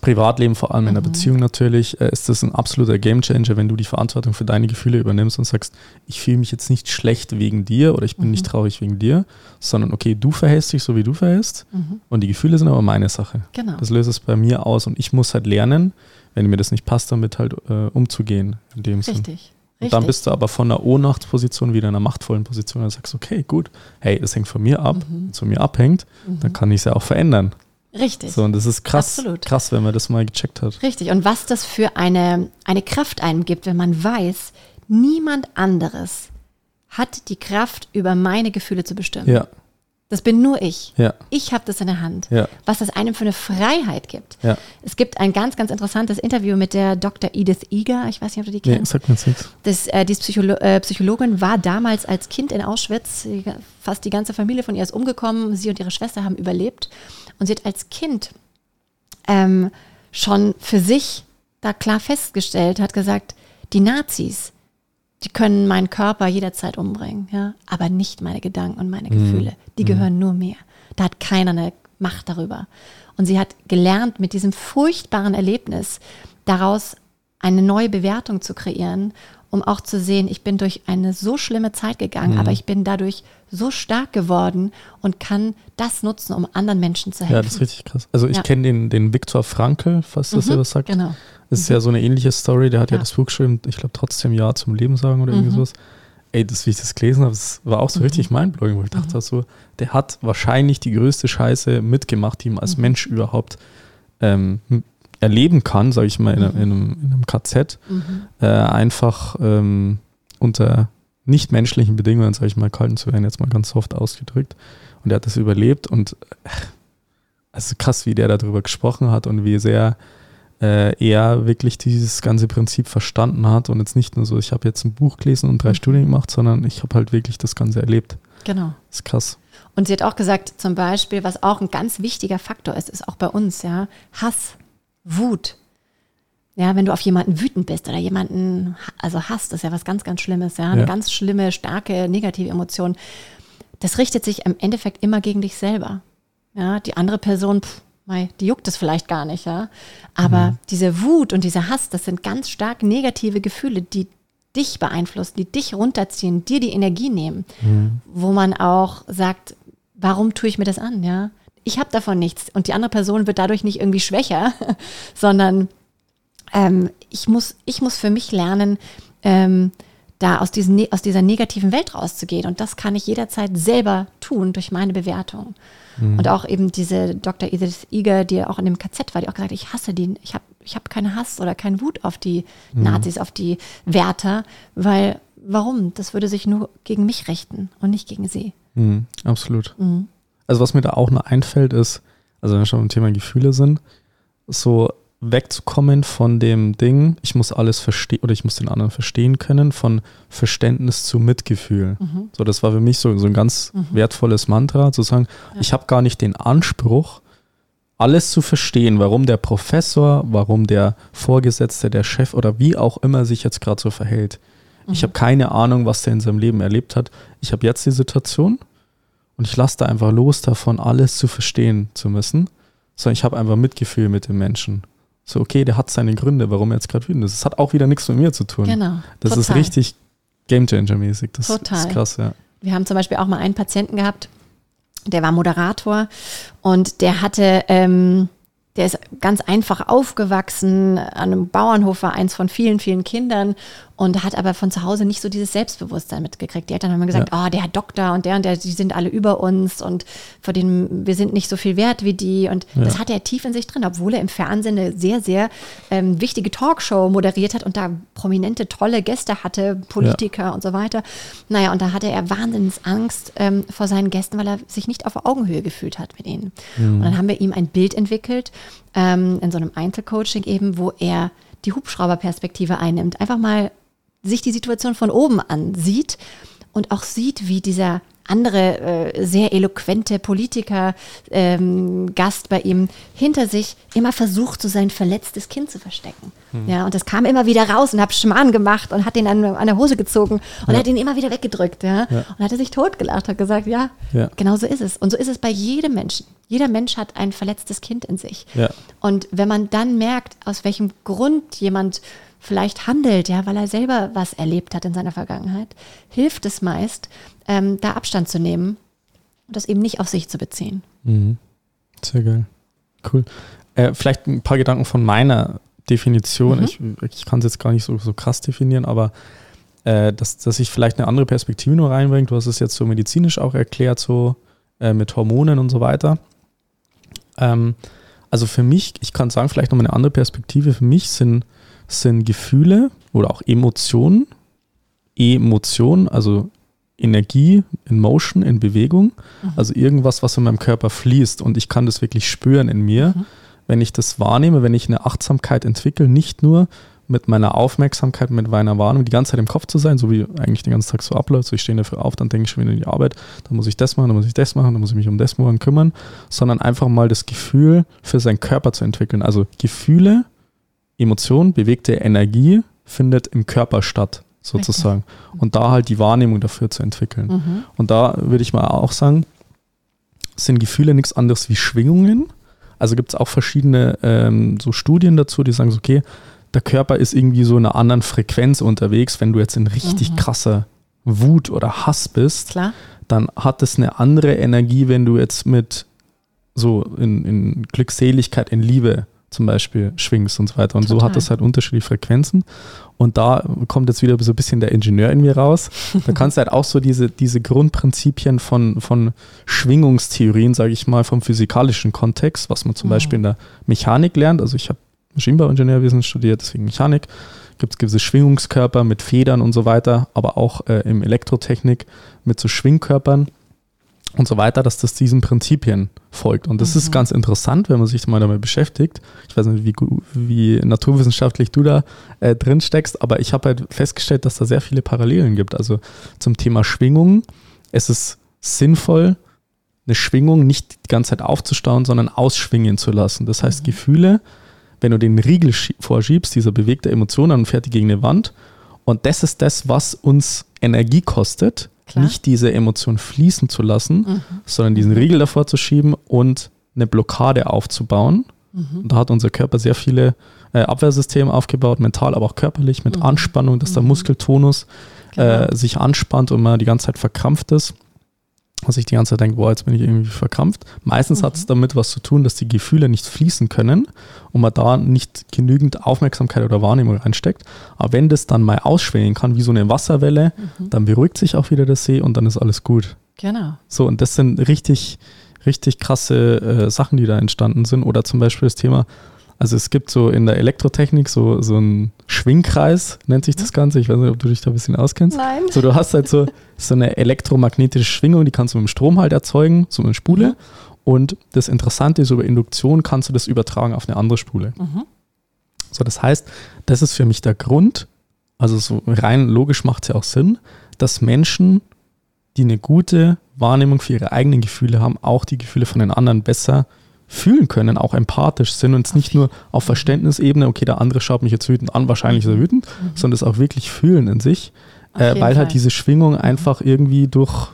Privatleben, vor allem in der mhm. Beziehung natürlich, äh, ist das ein absoluter Gamechanger, wenn du die Verantwortung für deine Gefühle übernimmst und sagst, ich fühle mich jetzt nicht schlecht wegen dir oder ich bin mhm. nicht traurig wegen dir, sondern okay, du verhältst dich so, wie du verhältst mhm. und die Gefühle sind aber meine Sache. Genau. Das löst es bei mir aus und ich muss halt lernen, wenn mir das nicht passt, damit halt äh, umzugehen in dem Richtig. Sinn. Und dann bist du aber von einer Ohnmachtsposition wieder in einer machtvollen Position und sagst, okay, gut, hey, das hängt von mir ab, mhm. wenn es von mir abhängt, dann mhm. kann ich es ja auch verändern. Richtig. So, und das ist krass, Absolut. krass, wenn man das mal gecheckt hat. Richtig. Und was das für eine, eine Kraft einem gibt, wenn man weiß, niemand anderes hat die Kraft, über meine Gefühle zu bestimmen. Ja. Das bin nur ich. Ja. Ich habe das in der Hand. Ja. Was das einem für eine Freiheit gibt. Ja. Es gibt ein ganz, ganz interessantes Interview mit der Dr. Edith Eger. Ich weiß nicht, ob du die kennst. Nee, sagt mir nichts. Das, äh, die Psycholo äh, Psychologin war damals als Kind in Auschwitz. Fast die ganze Familie von ihr ist umgekommen. Sie und ihre Schwester haben überlebt. Und sie hat als Kind ähm, schon für sich da klar festgestellt, hat gesagt, die Nazis, die können meinen Körper jederzeit umbringen, ja, aber nicht meine Gedanken und meine mhm. Gefühle. Die mhm. gehören nur mir. Da hat keiner eine Macht darüber. Und sie hat gelernt, mit diesem furchtbaren Erlebnis daraus eine neue Bewertung zu kreieren um auch zu sehen, ich bin durch eine so schlimme Zeit gegangen, mhm. aber ich bin dadurch so stark geworden und kann das nutzen, um anderen Menschen zu helfen. Ja, das ist richtig krass. Also ich ja. kenne den, den Viktor Frankl, falls das mhm, was sagt. Genau. Das ist mhm. ja so eine ähnliche Story, der hat ja, ja das Buch geschrieben, ich glaube trotzdem Ja zum Leben sagen oder irgendwie mhm. sowas. Ey, das, wie ich das gelesen habe, das war auch so mhm. richtig mindblowing, wo ich dachte, mhm. so, der hat wahrscheinlich die größte Scheiße mitgemacht, die ihm als Mensch überhaupt ähm, erleben kann, sage ich mal, in, mhm. in, einem, in, einem, KZ, mhm. äh, einfach ähm, unter nicht menschlichen Bedingungen, sage ich mal, gehalten zu werden, jetzt mal ganz soft ausgedrückt. Und er hat das überlebt und äh, also krass, wie der darüber gesprochen hat und wie sehr äh, er wirklich dieses ganze Prinzip verstanden hat und jetzt nicht nur so, ich habe jetzt ein Buch gelesen und drei mhm. Studien gemacht, sondern ich habe halt wirklich das Ganze erlebt. Genau. Das ist krass. Und sie hat auch gesagt, zum Beispiel, was auch ein ganz wichtiger Faktor ist, ist auch bei uns, ja, Hass. Wut. Ja, wenn du auf jemanden wütend bist oder jemanden, also hasst, das ist ja was ganz, ganz Schlimmes, ja, eine ja. ganz schlimme, starke, negative Emotion. Das richtet sich im Endeffekt immer gegen dich selber. Ja, die andere Person, pff, mei, die juckt es vielleicht gar nicht, ja. Aber mhm. diese Wut und dieser Hass, das sind ganz stark negative Gefühle, die dich beeinflussen, die dich runterziehen, dir die Energie nehmen, mhm. wo man auch sagt, warum tue ich mir das an, ja? ich habe davon nichts und die andere Person wird dadurch nicht irgendwie schwächer, [LAUGHS] sondern ähm, ich, muss, ich muss für mich lernen, ähm, da aus, diesen, ne, aus dieser negativen Welt rauszugehen. Und das kann ich jederzeit selber tun durch meine Bewertung. Mhm. Und auch eben diese Dr. Edith Eger, die auch in dem KZ war, die auch gesagt hat, ich hasse den, ich habe ich hab keinen Hass oder keinen Wut auf die mhm. Nazis, auf die Wärter, weil warum? Das würde sich nur gegen mich richten und nicht gegen sie. Mhm, absolut. Mhm. Also was mir da auch noch einfällt, ist, also wenn wir schon beim Thema Gefühle sind, so wegzukommen von dem Ding, ich muss alles verstehen oder ich muss den anderen verstehen können, von Verständnis zu Mitgefühl. Mhm. So, das war für mich so, so ein ganz mhm. wertvolles Mantra, zu sagen, ja. ich habe gar nicht den Anspruch, alles zu verstehen, warum der Professor, warum der Vorgesetzte, der Chef oder wie auch immer sich jetzt gerade so verhält. Mhm. Ich habe keine Ahnung, was der in seinem Leben erlebt hat. Ich habe jetzt die Situation und ich lasse da einfach los davon, alles zu verstehen zu müssen, sondern ich habe einfach Mitgefühl mit dem Menschen. So, okay, der hat seine Gründe, warum er jetzt gerade wütend ist. Das hat auch wieder nichts mit mir zu tun. Genau. Das total. ist richtig Gamechanger-mäßig. Das total. ist krass, ja. Wir haben zum Beispiel auch mal einen Patienten gehabt, der war Moderator und der hatte ähm, der ist ganz einfach aufgewachsen, an einem Bauernhof war eins von vielen, vielen Kindern und hat aber von zu Hause nicht so dieses Selbstbewusstsein mitgekriegt. Die Eltern haben immer gesagt, ja. oh, der Herr Doktor und der und der, die sind alle über uns und vor denen wir sind nicht so viel wert wie die. Und ja. das hat er tief in sich drin, obwohl er im Fernsehen eine sehr, sehr ähm, wichtige Talkshow moderiert hat und da prominente, tolle Gäste hatte, Politiker ja. und so weiter. Naja, und da hatte er wahnsinnig Angst ähm, vor seinen Gästen, weil er sich nicht auf Augenhöhe gefühlt hat mit ihnen. Mhm. Und dann haben wir ihm ein Bild entwickelt, ähm, in so einem Einzelcoaching eben, wo er die Hubschrauberperspektive einnimmt, einfach mal sich die Situation von oben ansieht und auch sieht, wie dieser andere äh, sehr eloquente Politiker, ähm, Gast bei ihm, hinter sich immer versucht, so sein verletztes Kind zu verstecken. Mhm. Ja, und das kam immer wieder raus und hat Schmarrn gemacht und hat ihn an, an der Hose gezogen und ja. hat ihn immer wieder weggedrückt. Ja? ja. Und hat er sich totgelacht, hat gesagt, ja, ja, genau so ist es. Und so ist es bei jedem Menschen. Jeder Mensch hat ein verletztes Kind in sich. Ja. Und wenn man dann merkt, aus welchem Grund jemand vielleicht handelt, ja, weil er selber was erlebt hat in seiner Vergangenheit, hilft es meist, ähm, da Abstand zu nehmen und das eben nicht auf sich zu beziehen. Mhm. Sehr geil. Cool. Äh, vielleicht ein paar Gedanken von meiner Definition. Mhm. Ich, ich kann es jetzt gar nicht so, so krass definieren, aber äh, dass, dass ich vielleicht eine andere Perspektive nur reinbringe. Du hast es jetzt so medizinisch auch erklärt, so äh, mit Hormonen und so weiter. Ähm, also für mich, ich kann sagen, vielleicht noch eine andere Perspektive. Für mich sind sind Gefühle oder auch Emotionen. Emotion, also Energie in Motion, in Bewegung. Mhm. Also irgendwas, was in meinem Körper fließt und ich kann das wirklich spüren in mir, mhm. wenn ich das wahrnehme, wenn ich eine Achtsamkeit entwickle, nicht nur mit meiner Aufmerksamkeit, mit meiner Wahrnehmung die ganze Zeit im Kopf zu sein, so wie eigentlich den ganzen Tag so abläuft. So ich stehe dafür auf, dann denke ich schon wieder in die Arbeit, dann muss ich das machen, dann muss ich das machen, dann muss ich mich um das morgen kümmern, sondern einfach mal das Gefühl für seinen Körper zu entwickeln. Also Gefühle Emotion, bewegte Energie findet im Körper statt, sozusagen. Richtig. Und da halt die Wahrnehmung dafür zu entwickeln. Mhm. Und da würde ich mal auch sagen, sind Gefühle nichts anderes wie Schwingungen. Also gibt es auch verschiedene ähm, so Studien dazu, die sagen, so, okay, der Körper ist irgendwie so in einer anderen Frequenz unterwegs. Wenn du jetzt in richtig mhm. krasser Wut oder Hass bist, Klar. dann hat es eine andere Energie, wenn du jetzt mit so in, in Glückseligkeit, in Liebe zum Beispiel schwingst und so weiter. Und Total. so hat das halt unterschiedliche Frequenzen. Und da kommt jetzt wieder so ein bisschen der Ingenieur in mir raus. Da kannst du halt auch so diese, diese Grundprinzipien von, von Schwingungstheorien, sage ich mal, vom physikalischen Kontext, was man zum mhm. Beispiel in der Mechanik lernt. Also ich habe Maschinenbauingenieurwesen studiert, deswegen Mechanik. Gibt es gewisse Schwingungskörper mit Federn und so weiter, aber auch äh, im Elektrotechnik mit so Schwingkörpern und so weiter, dass das diesen Prinzipien folgt. Und das mhm. ist ganz interessant, wenn man sich mal damit beschäftigt. Ich weiß nicht, wie, wie naturwissenschaftlich du da äh, drin steckst, aber ich habe halt festgestellt, dass da sehr viele Parallelen gibt. Also zum Thema Schwingung. Es ist sinnvoll, eine Schwingung nicht die ganze Zeit aufzustauen, sondern ausschwingen zu lassen. Das heißt, mhm. Gefühle, wenn du den Riegel vorschiebst, dieser bewegte Emotion, dann fährt die gegen eine Wand. Und das ist das, was uns Energie kostet, Klar. nicht diese Emotion fließen zu lassen, mhm. sondern diesen Riegel davor zu schieben und eine Blockade aufzubauen. Mhm. Da hat unser Körper sehr viele äh, Abwehrsysteme aufgebaut, mental, aber auch körperlich, mit mhm. Anspannung, dass der mhm. Muskeltonus genau. äh, sich anspannt und man die ganze Zeit verkrampft ist dass ich die ganze Zeit denke, boah, jetzt bin ich irgendwie verkrampft. Meistens mhm. hat es damit was zu tun, dass die Gefühle nicht fließen können und man da nicht genügend Aufmerksamkeit oder Wahrnehmung reinsteckt. Aber wenn das dann mal ausschwingen kann, wie so eine Wasserwelle, mhm. dann beruhigt sich auch wieder der See und dann ist alles gut. Genau. So, und das sind richtig, richtig krasse äh, Sachen, die da entstanden sind. Oder zum Beispiel das Thema, also es gibt so in der Elektrotechnik so, so einen Schwingkreis, nennt sich das Ganze. Ich weiß nicht, ob du dich da ein bisschen auskennst. Nein. So, du hast halt so, so eine elektromagnetische Schwingung, die kannst du mit dem Strom halt erzeugen, so eine Spule. Mhm. Und das Interessante ist, über Induktion kannst du das übertragen auf eine andere Spule. Mhm. So, das heißt, das ist für mich der Grund, also so rein logisch macht es ja auch Sinn, dass Menschen, die eine gute Wahrnehmung für ihre eigenen Gefühle haben, auch die Gefühle von den anderen besser fühlen können, auch empathisch sind und es nicht nur auf Verständnisebene, okay, der andere schaut mich jetzt wütend an, wahrscheinlich ist er wütend, mhm. sondern es auch wirklich fühlen in sich, äh, weil halt Fall. halt diese Schwingung einfach irgendwie durch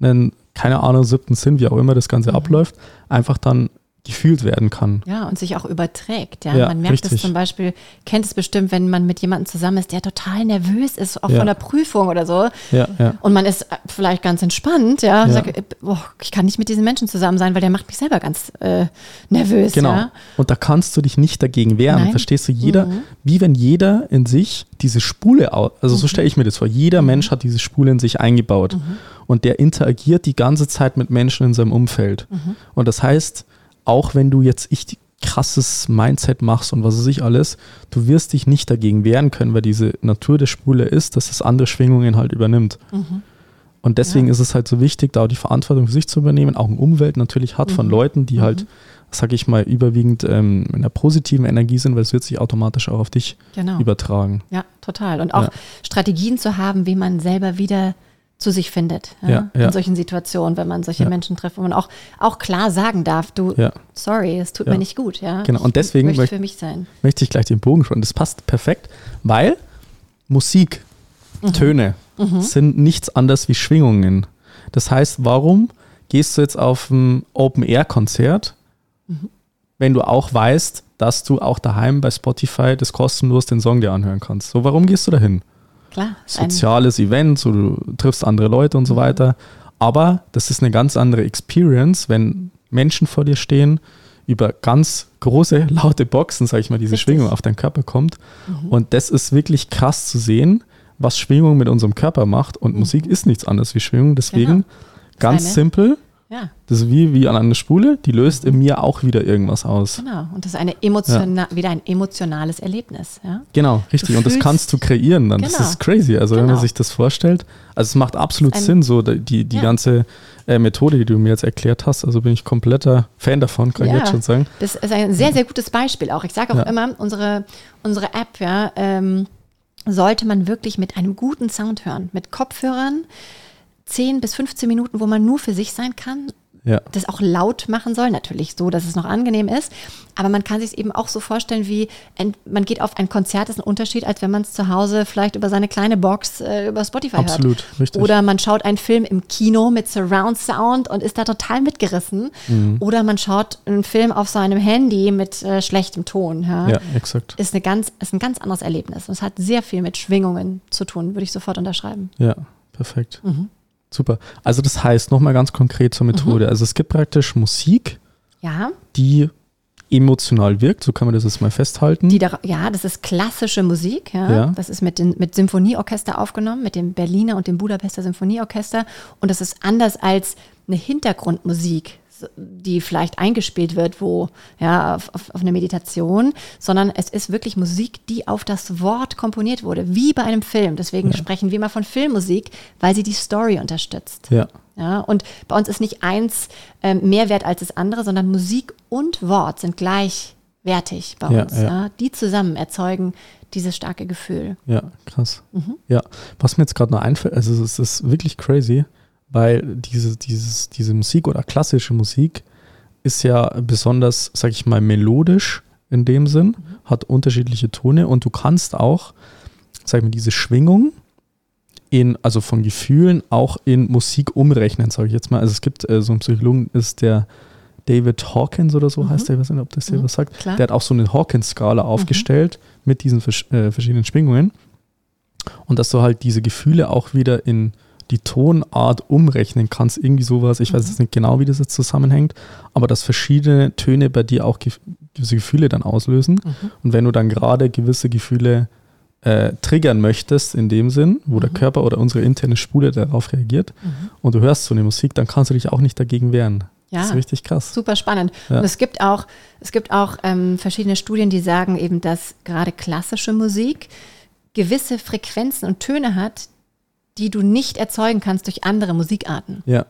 einen, keine Ahnung, siebten Sinn, wie auch immer das Ganze mhm. abläuft, einfach dann gefühlt werden kann. Ja, und sich auch überträgt. Ja, ja man merkt es zum Beispiel, kennt es bestimmt, wenn man mit jemandem zusammen ist, der total nervös ist, auch ja. von der Prüfung oder so. Ja, ja. Und man ist vielleicht ganz entspannt, ja. ja. Sagt, oh, ich kann nicht mit diesen Menschen zusammen sein, weil der macht mich selber ganz äh, nervös. Genau. Ja? Und da kannst du dich nicht dagegen wehren. Nein. Verstehst du? Jeder, mhm. wie wenn jeder in sich diese Spule, also mhm. so stelle ich mir das vor, jeder mhm. Mensch hat diese Spule in sich eingebaut. Mhm. Und der interagiert die ganze Zeit mit Menschen in seinem Umfeld. Mhm. Und das heißt, auch wenn du jetzt ich krasses Mindset machst und was weiß ich alles, du wirst dich nicht dagegen wehren können, weil diese Natur der Spule ist, dass es andere Schwingungen halt übernimmt. Mhm. Und deswegen ja. ist es halt so wichtig, da auch die Verantwortung für sich zu übernehmen, auch eine Umwelt natürlich hat mhm. von Leuten, die halt, mhm. halt, sag ich mal, überwiegend ähm, in der positiven Energie sind, weil es wird sich automatisch auch auf dich genau. übertragen. Ja, total. Und auch ja. Strategien zu haben, wie man selber wieder zu sich findet ja, ja, ja. in solchen Situationen, wenn man solche Menschen trifft, wo man auch, auch klar sagen darf, du, sorry, es tut mir nicht gut. Ja? Genau, und deswegen ich möchte, für mich sein. möchte ich gleich den Bogen schon. Das passt perfekt, weil Musik, mhm. Töne mhm. sind nichts anderes wie Schwingungen. Das heißt, warum gehst du jetzt auf ein Open-Air-Konzert, mhm. wenn du auch weißt, dass du auch daheim bei Spotify das kostenlos den Song dir anhören kannst? So, warum gehst du dahin? Klar. Soziales Event, so du triffst andere Leute und so mhm. weiter. Aber das ist eine ganz andere Experience, wenn Menschen vor dir stehen, über ganz große, [LAUGHS] laute Boxen, sag ich mal, diese Richtig. Schwingung auf deinen Körper kommt. Mhm. Und das ist wirklich krass zu sehen, was Schwingung mit unserem Körper macht. Und mhm. Musik ist nichts anderes wie Schwingung. Deswegen genau. ganz Seine. simpel, ja. Das ist wie, wie an einer Spule, die löst in mir auch wieder irgendwas aus. Genau, und das ist eine emotiona ja. wieder ein emotionales Erlebnis. Ja? Genau, richtig. Du und das kannst du kreieren dann. Genau. Das ist crazy. Also genau. wenn man genau. sich das vorstellt, also es macht absolut Sinn, so die, die ja. ganze äh, Methode, die du mir jetzt erklärt hast. Also bin ich kompletter Fan davon, kann ich jetzt schon sagen. Das ist ein sehr, sehr gutes Beispiel auch. Ich sage auch immer, unsere, unsere App, ja, ähm, sollte man wirklich mit einem guten Sound hören, mit Kopfhörern 10 bis 15 Minuten, wo man nur für sich sein kann. Ja. Das auch laut machen soll, natürlich so, dass es noch angenehm ist. Aber man kann sich es eben auch so vorstellen, wie ein, man geht auf ein Konzert, das ist ein Unterschied, als wenn man es zu Hause vielleicht über seine kleine Box äh, über Spotify Absolut, hört. richtig. Oder man schaut einen Film im Kino mit Surround Sound und ist da total mitgerissen. Mhm. Oder man schaut einen Film auf seinem Handy mit äh, schlechtem Ton. Ja, ja exakt. Ist, eine ganz, ist ein ganz anderes Erlebnis. Und es hat sehr viel mit Schwingungen zu tun, würde ich sofort unterschreiben. Ja, perfekt. Mhm. Super. Also das heißt, nochmal ganz konkret zur Methode. Mhm. Also es gibt praktisch Musik, ja. die emotional wirkt, so kann man das jetzt mal festhalten. Die da, ja, das ist klassische Musik. Ja. ja. Das ist mit, den, mit Symphonieorchester aufgenommen, mit dem Berliner und dem Budapester Symphonieorchester. Und das ist anders als eine Hintergrundmusik, die vielleicht eingespielt wird, wo, ja, auf, auf, eine Meditation, sondern es ist wirklich Musik, die auf das Wort komponiert wurde, wie bei einem Film. Deswegen ja. sprechen wir immer von Filmmusik, weil sie die Story unterstützt. Ja. Ja, und bei uns ist nicht eins äh, mehr wert als das andere, sondern Musik und Wort sind gleichwertig bei uns. Ja, ja. Die zusammen erzeugen dieses starke Gefühl. Ja, krass. Mhm. Ja, was mir jetzt gerade noch einfällt, also es ist wirklich crazy weil diese, dieses, diese Musik oder klassische Musik ist ja besonders, sag ich mal, melodisch in dem Sinn, mhm. hat unterschiedliche Tone und du kannst auch, sag ich mal, diese Schwingung in, also von Gefühlen auch in Musik umrechnen, sage ich jetzt mal. Also es gibt äh, so einen Psychologen, ist der David Hawkins oder so mhm. heißt der, ich weiß nicht, ob das dir mhm. was sagt. Klar. Der hat auch so eine Hawkins-Skala mhm. aufgestellt mit diesen äh, verschiedenen Schwingungen. Und dass du halt diese Gefühle auch wieder in die Tonart umrechnen kannst, irgendwie sowas. Ich mhm. weiß jetzt nicht genau, wie das jetzt zusammenhängt, aber dass verschiedene Töne bei dir auch gewisse Gefühle dann auslösen. Mhm. Und wenn du dann gerade gewisse Gefühle äh, triggern möchtest, in dem Sinn, wo mhm. der Körper oder unsere interne Spule darauf reagiert mhm. und du hörst so eine Musik, dann kannst du dich auch nicht dagegen wehren. Ja, das ist richtig krass. Super spannend. Ja. Und es gibt auch, es gibt auch ähm, verschiedene Studien, die sagen eben, dass gerade klassische Musik gewisse Frequenzen und Töne hat, die du nicht erzeugen kannst durch andere Musikarten. Ja.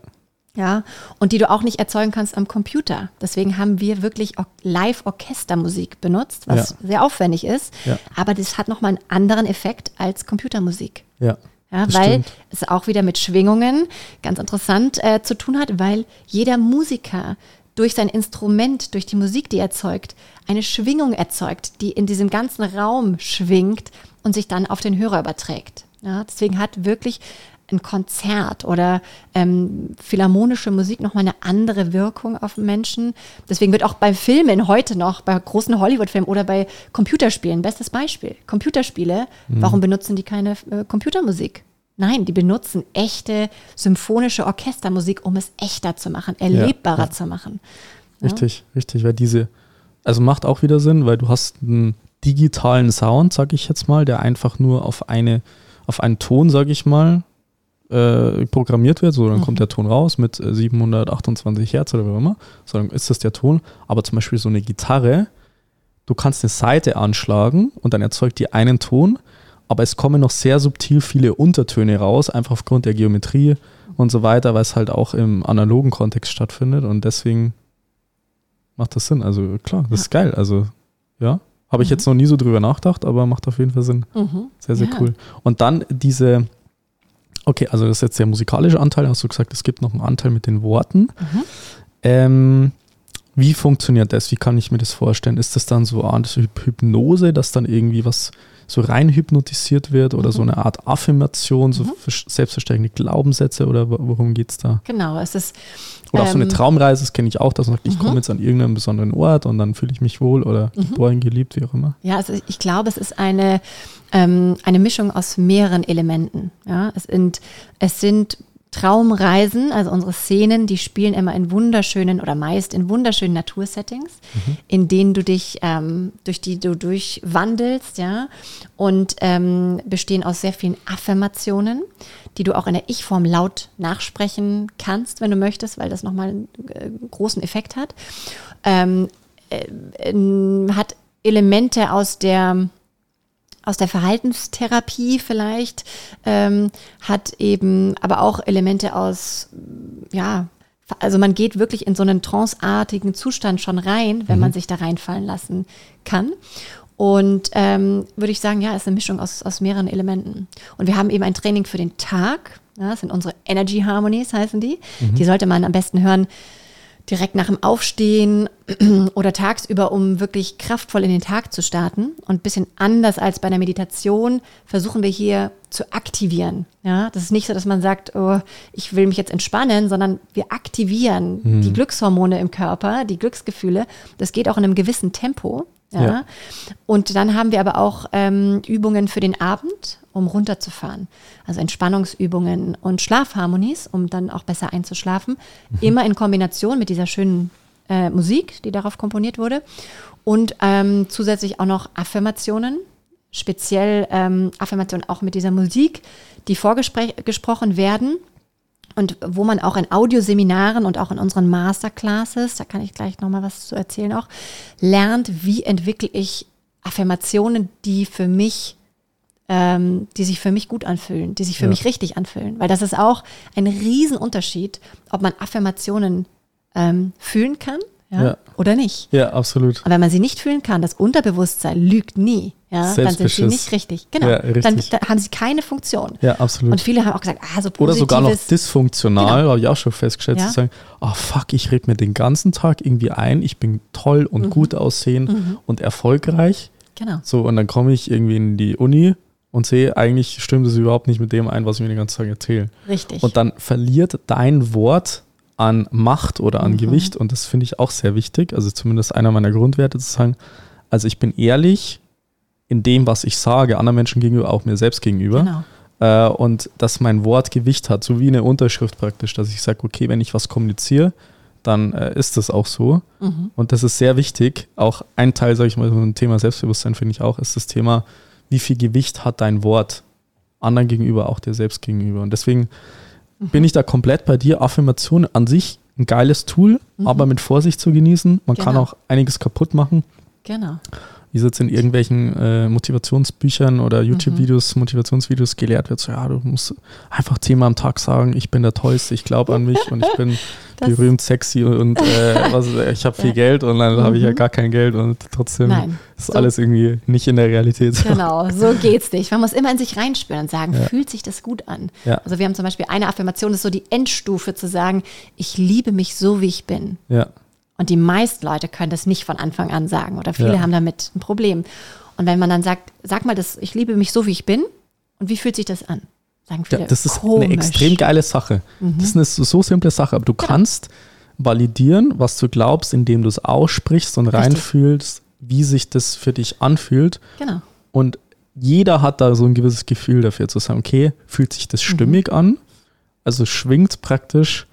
Ja, und die du auch nicht erzeugen kannst am Computer. Deswegen haben wir wirklich Live-Orchestermusik benutzt, was ja. sehr aufwendig ist. Ja. Aber das hat nochmal einen anderen Effekt als Computermusik. Ja. Ja, weil stimmt. es auch wieder mit Schwingungen ganz interessant äh, zu tun hat, weil jeder Musiker durch sein Instrument, durch die Musik, die er erzeugt, eine Schwingung erzeugt, die in diesem ganzen Raum schwingt und sich dann auf den Hörer überträgt. Ja, deswegen hat wirklich ein Konzert oder ähm, philharmonische Musik nochmal eine andere Wirkung auf Menschen. Deswegen wird auch bei Filmen heute noch, bei großen Hollywood-Filmen oder bei Computerspielen, bestes Beispiel, Computerspiele, mhm. warum benutzen die keine äh, Computermusik? Nein, die benutzen echte symphonische Orchestermusik, um es echter zu machen, erlebbarer ja, ja. zu machen. Ja? Richtig, richtig, weil diese, also macht auch wieder Sinn, weil du hast einen digitalen Sound, sag ich jetzt mal, der einfach nur auf eine auf einen Ton, sage ich mal, äh, programmiert wird, so dann mhm. kommt der Ton raus mit 728 äh, Hertz oder wie immer, so dann ist das der Ton. Aber zum Beispiel so eine Gitarre, du kannst eine Seite anschlagen und dann erzeugt die einen Ton, aber es kommen noch sehr subtil viele Untertöne raus, einfach aufgrund der Geometrie und so weiter, weil es halt auch im analogen Kontext stattfindet und deswegen macht das Sinn. Also klar, das ist geil. Also ja, habe ich Mhm. jetzt noch nie so drüber nachgedacht, aber macht auf jeden Fall Sinn. Mhm. Sehr, sehr Ja. cool. Und dann diese, okay, also das ist jetzt der musikalische Anteil, hast du gesagt, es gibt noch einen Anteil mit den Worten. Mhm. Ähm, wie funktioniert das? Wie kann ich mir das vorstellen? Ist das dann so eine Art Hypnose, dass dann irgendwie was so rein hypnotisiert wird oder Mhm. so eine Art Affirmation, so vers- selbstverständliche Glaubenssätze oder wo- worum geht es da? Genau, es ist Oder auch so eine Ähm, Traumreise, das kenne ich auch, dass man sagt, ich Mhm. komme jetzt an irgendeinen besonderen Ort und dann fühle ich mich wohl oder geboren, geliebt, wie auch immer. Ja, also ich glaube, es ist eine, ähm, eine Mischung aus mehreren Elementen. Ja, es sind, es sind Traumreisen, also unsere Szenen, die spielen immer in wunderschönen oder meist in wunderschönen Natursettings, in denen du dich, ähm, durch die du durchwandelst, ja, und ähm, bestehen aus sehr vielen Affirmationen, die du auch in der Ich-Form laut nachsprechen kannst, wenn du möchtest, weil das nochmal einen äh, großen Effekt hat. Ähm, ähm, hat Elemente aus der aus der Verhaltenstherapie vielleicht, ähm, hat eben aber auch Elemente aus, ja, also man geht wirklich in so einen tranceartigen Zustand schon rein, wenn man sich da reinfallen lassen kann. Und ähm, würde ich sagen, ja, ist eine Mischung aus, aus mehreren Elementen. Und wir haben eben ein Training für den Tag. Ja, das sind unsere Energy Harmonies, heißen die. Die sollte man am besten hören direkt nach dem Aufstehen [CLEARS THROAT] oder tagsüber, um wirklich kraftvoll in den Tag zu starten. Und ein bisschen anders als bei einer Meditation versuchen wir hier zu aktivieren. Ja, das ist nicht so, dass man sagt, oh, ich will mich jetzt entspannen, sondern wir aktivieren die Glückshormone im Körper, die Glücksgefühle. Das geht auch in einem gewissen Tempo. Ja. Ja. Und dann haben wir aber auch ähm, Übungen für den Abend, um runterzufahren. Also Entspannungsübungen und Schlafharmonies, um dann auch besser einzuschlafen. Immer in Kombination mit dieser schönen äh, Musik, die darauf komponiert wurde. Und ähm, zusätzlich auch noch Affirmationen, speziell ähm, Affirmationen auch mit dieser Musik, die vorgesprochen werden. Und wo man auch in Audioseminaren und auch in unseren Masterclasses, da kann ich gleich nochmal was zu erzählen auch, lernt, wie entwickle ich Affirmationen, die für mich, ähm, die sich für mich gut anfühlen, die sich für Ja. mich richtig anfühlen. Weil das ist auch ein Riesenunterschied, ob man Affirmationen ähm, fühlen kann ja, Ja. oder nicht. Ja, absolut. Und wenn man sie nicht fühlen kann, das Unterbewusstsein lügt nie, ja, dann sind sie nicht richtig. Genau. Ja, Dann, richtig. dann haben sie keine Funktion. Ja, absolut. Und viele haben auch gesagt, ah, so Oder positives. sogar noch dysfunktional, Genau. habe ich auch schon festgestellt, Ja. zu sagen, ah fuck, ich rede mir den ganzen Tag irgendwie ein, ich bin toll Mhm. und gut aussehen und erfolgreich. Genau. So, und dann komme ich irgendwie in die Uni und sehe, eigentlich stimmt es überhaupt nicht mit dem ein, was ich mir den ganzen Tag erzähle. Richtig. Und dann verliert dein Wort an Macht oder an Mhm. Gewicht und das finde ich auch sehr wichtig. Also zumindest einer meiner Grundwerte zu sagen, also ich bin ehrlich in dem, was ich sage, anderen Menschen gegenüber, auch mir selbst gegenüber. genau. Äh, und dass mein Wort Gewicht hat, so wie eine Unterschrift praktisch, dass ich sage, okay, wenn ich was kommuniziere, dann äh, ist das auch so. Mhm. Und das ist sehr wichtig. Auch ein Teil, sage ich mal, vom Thema Selbstbewusstsein finde ich auch, ist das Thema, wie viel Gewicht hat dein Wort anderen gegenüber, auch dir selbst gegenüber. Und deswegen Mhm. bin ich da komplett bei dir. Affirmation an sich ein geiles Tool, aber mit Vorsicht zu genießen. Man kann Mhm. Genau. auch einiges kaputt machen Genau. Wie es jetzt in irgendwelchen äh, Motivationsbüchern oder Mhm. YouTube-Videos, Motivationsvideos gelehrt wird, so ja, du musst einfach zehnmal am Tag sagen, ich bin der Tollste, ich glaube an mich und ich bin [LAUGHS] Das- berühmt, sexy und äh, [LAUGHS] was, ich habe viel Ja. Geld und dann habe ich ja Mhm. gar kein Geld und trotzdem Nein. ist So- alles irgendwie nicht in der Realität. Genau, so geht's nicht. Man muss immer in sich reinspüren und sagen, Ja. fühlt sich das gut an? Ja. Also wir haben zum Beispiel eine Affirmation, das ist so die Endstufe zu sagen, ich liebe mich so, wie ich bin. Ja, Und die meisten Leute können das nicht von Anfang an sagen oder viele Ja. haben damit ein Problem. Und wenn man dann sagt, sag mal das, ich liebe mich so, wie ich bin, und wie fühlt sich das an? Sagen viele, ja das ist komisch. eine extrem geile Sache. Mhm. Das ist eine so, simple Sache, aber du kannst validieren, was du glaubst, indem du es aussprichst und Richtig. reinfühlst, wie sich das für dich anfühlt. Genau. Und jeder hat da so ein gewisses Gefühl dafür zu sagen, okay, fühlt sich das stimmig an? Also schwingt praktisch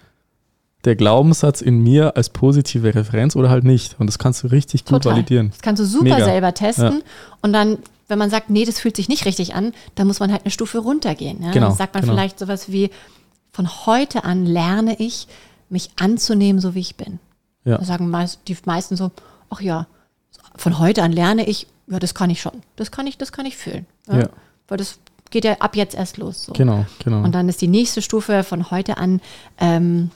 der Glaubenssatz in mir als positive Referenz oder halt nicht. Und das kannst du richtig gut Total. validieren. Das kannst du super Mega. selber testen. Ja. Und dann, wenn man sagt, nee, das fühlt sich nicht richtig an, dann muss man halt eine Stufe runtergehen. Ja? Genau, Dann sagt man genau. vielleicht sowas wie, von heute an lerne ich, mich anzunehmen, so wie ich bin. Ja. Da sagen meist, die meisten so, ach ja, von heute an lerne ich, ja, das kann ich schon. Das kann ich, das kann ich fühlen. Ja? Ja. Weil das geht ja ab jetzt erst los. So. Genau, genau. Und dann ist die nächste Stufe von heute an, ähm,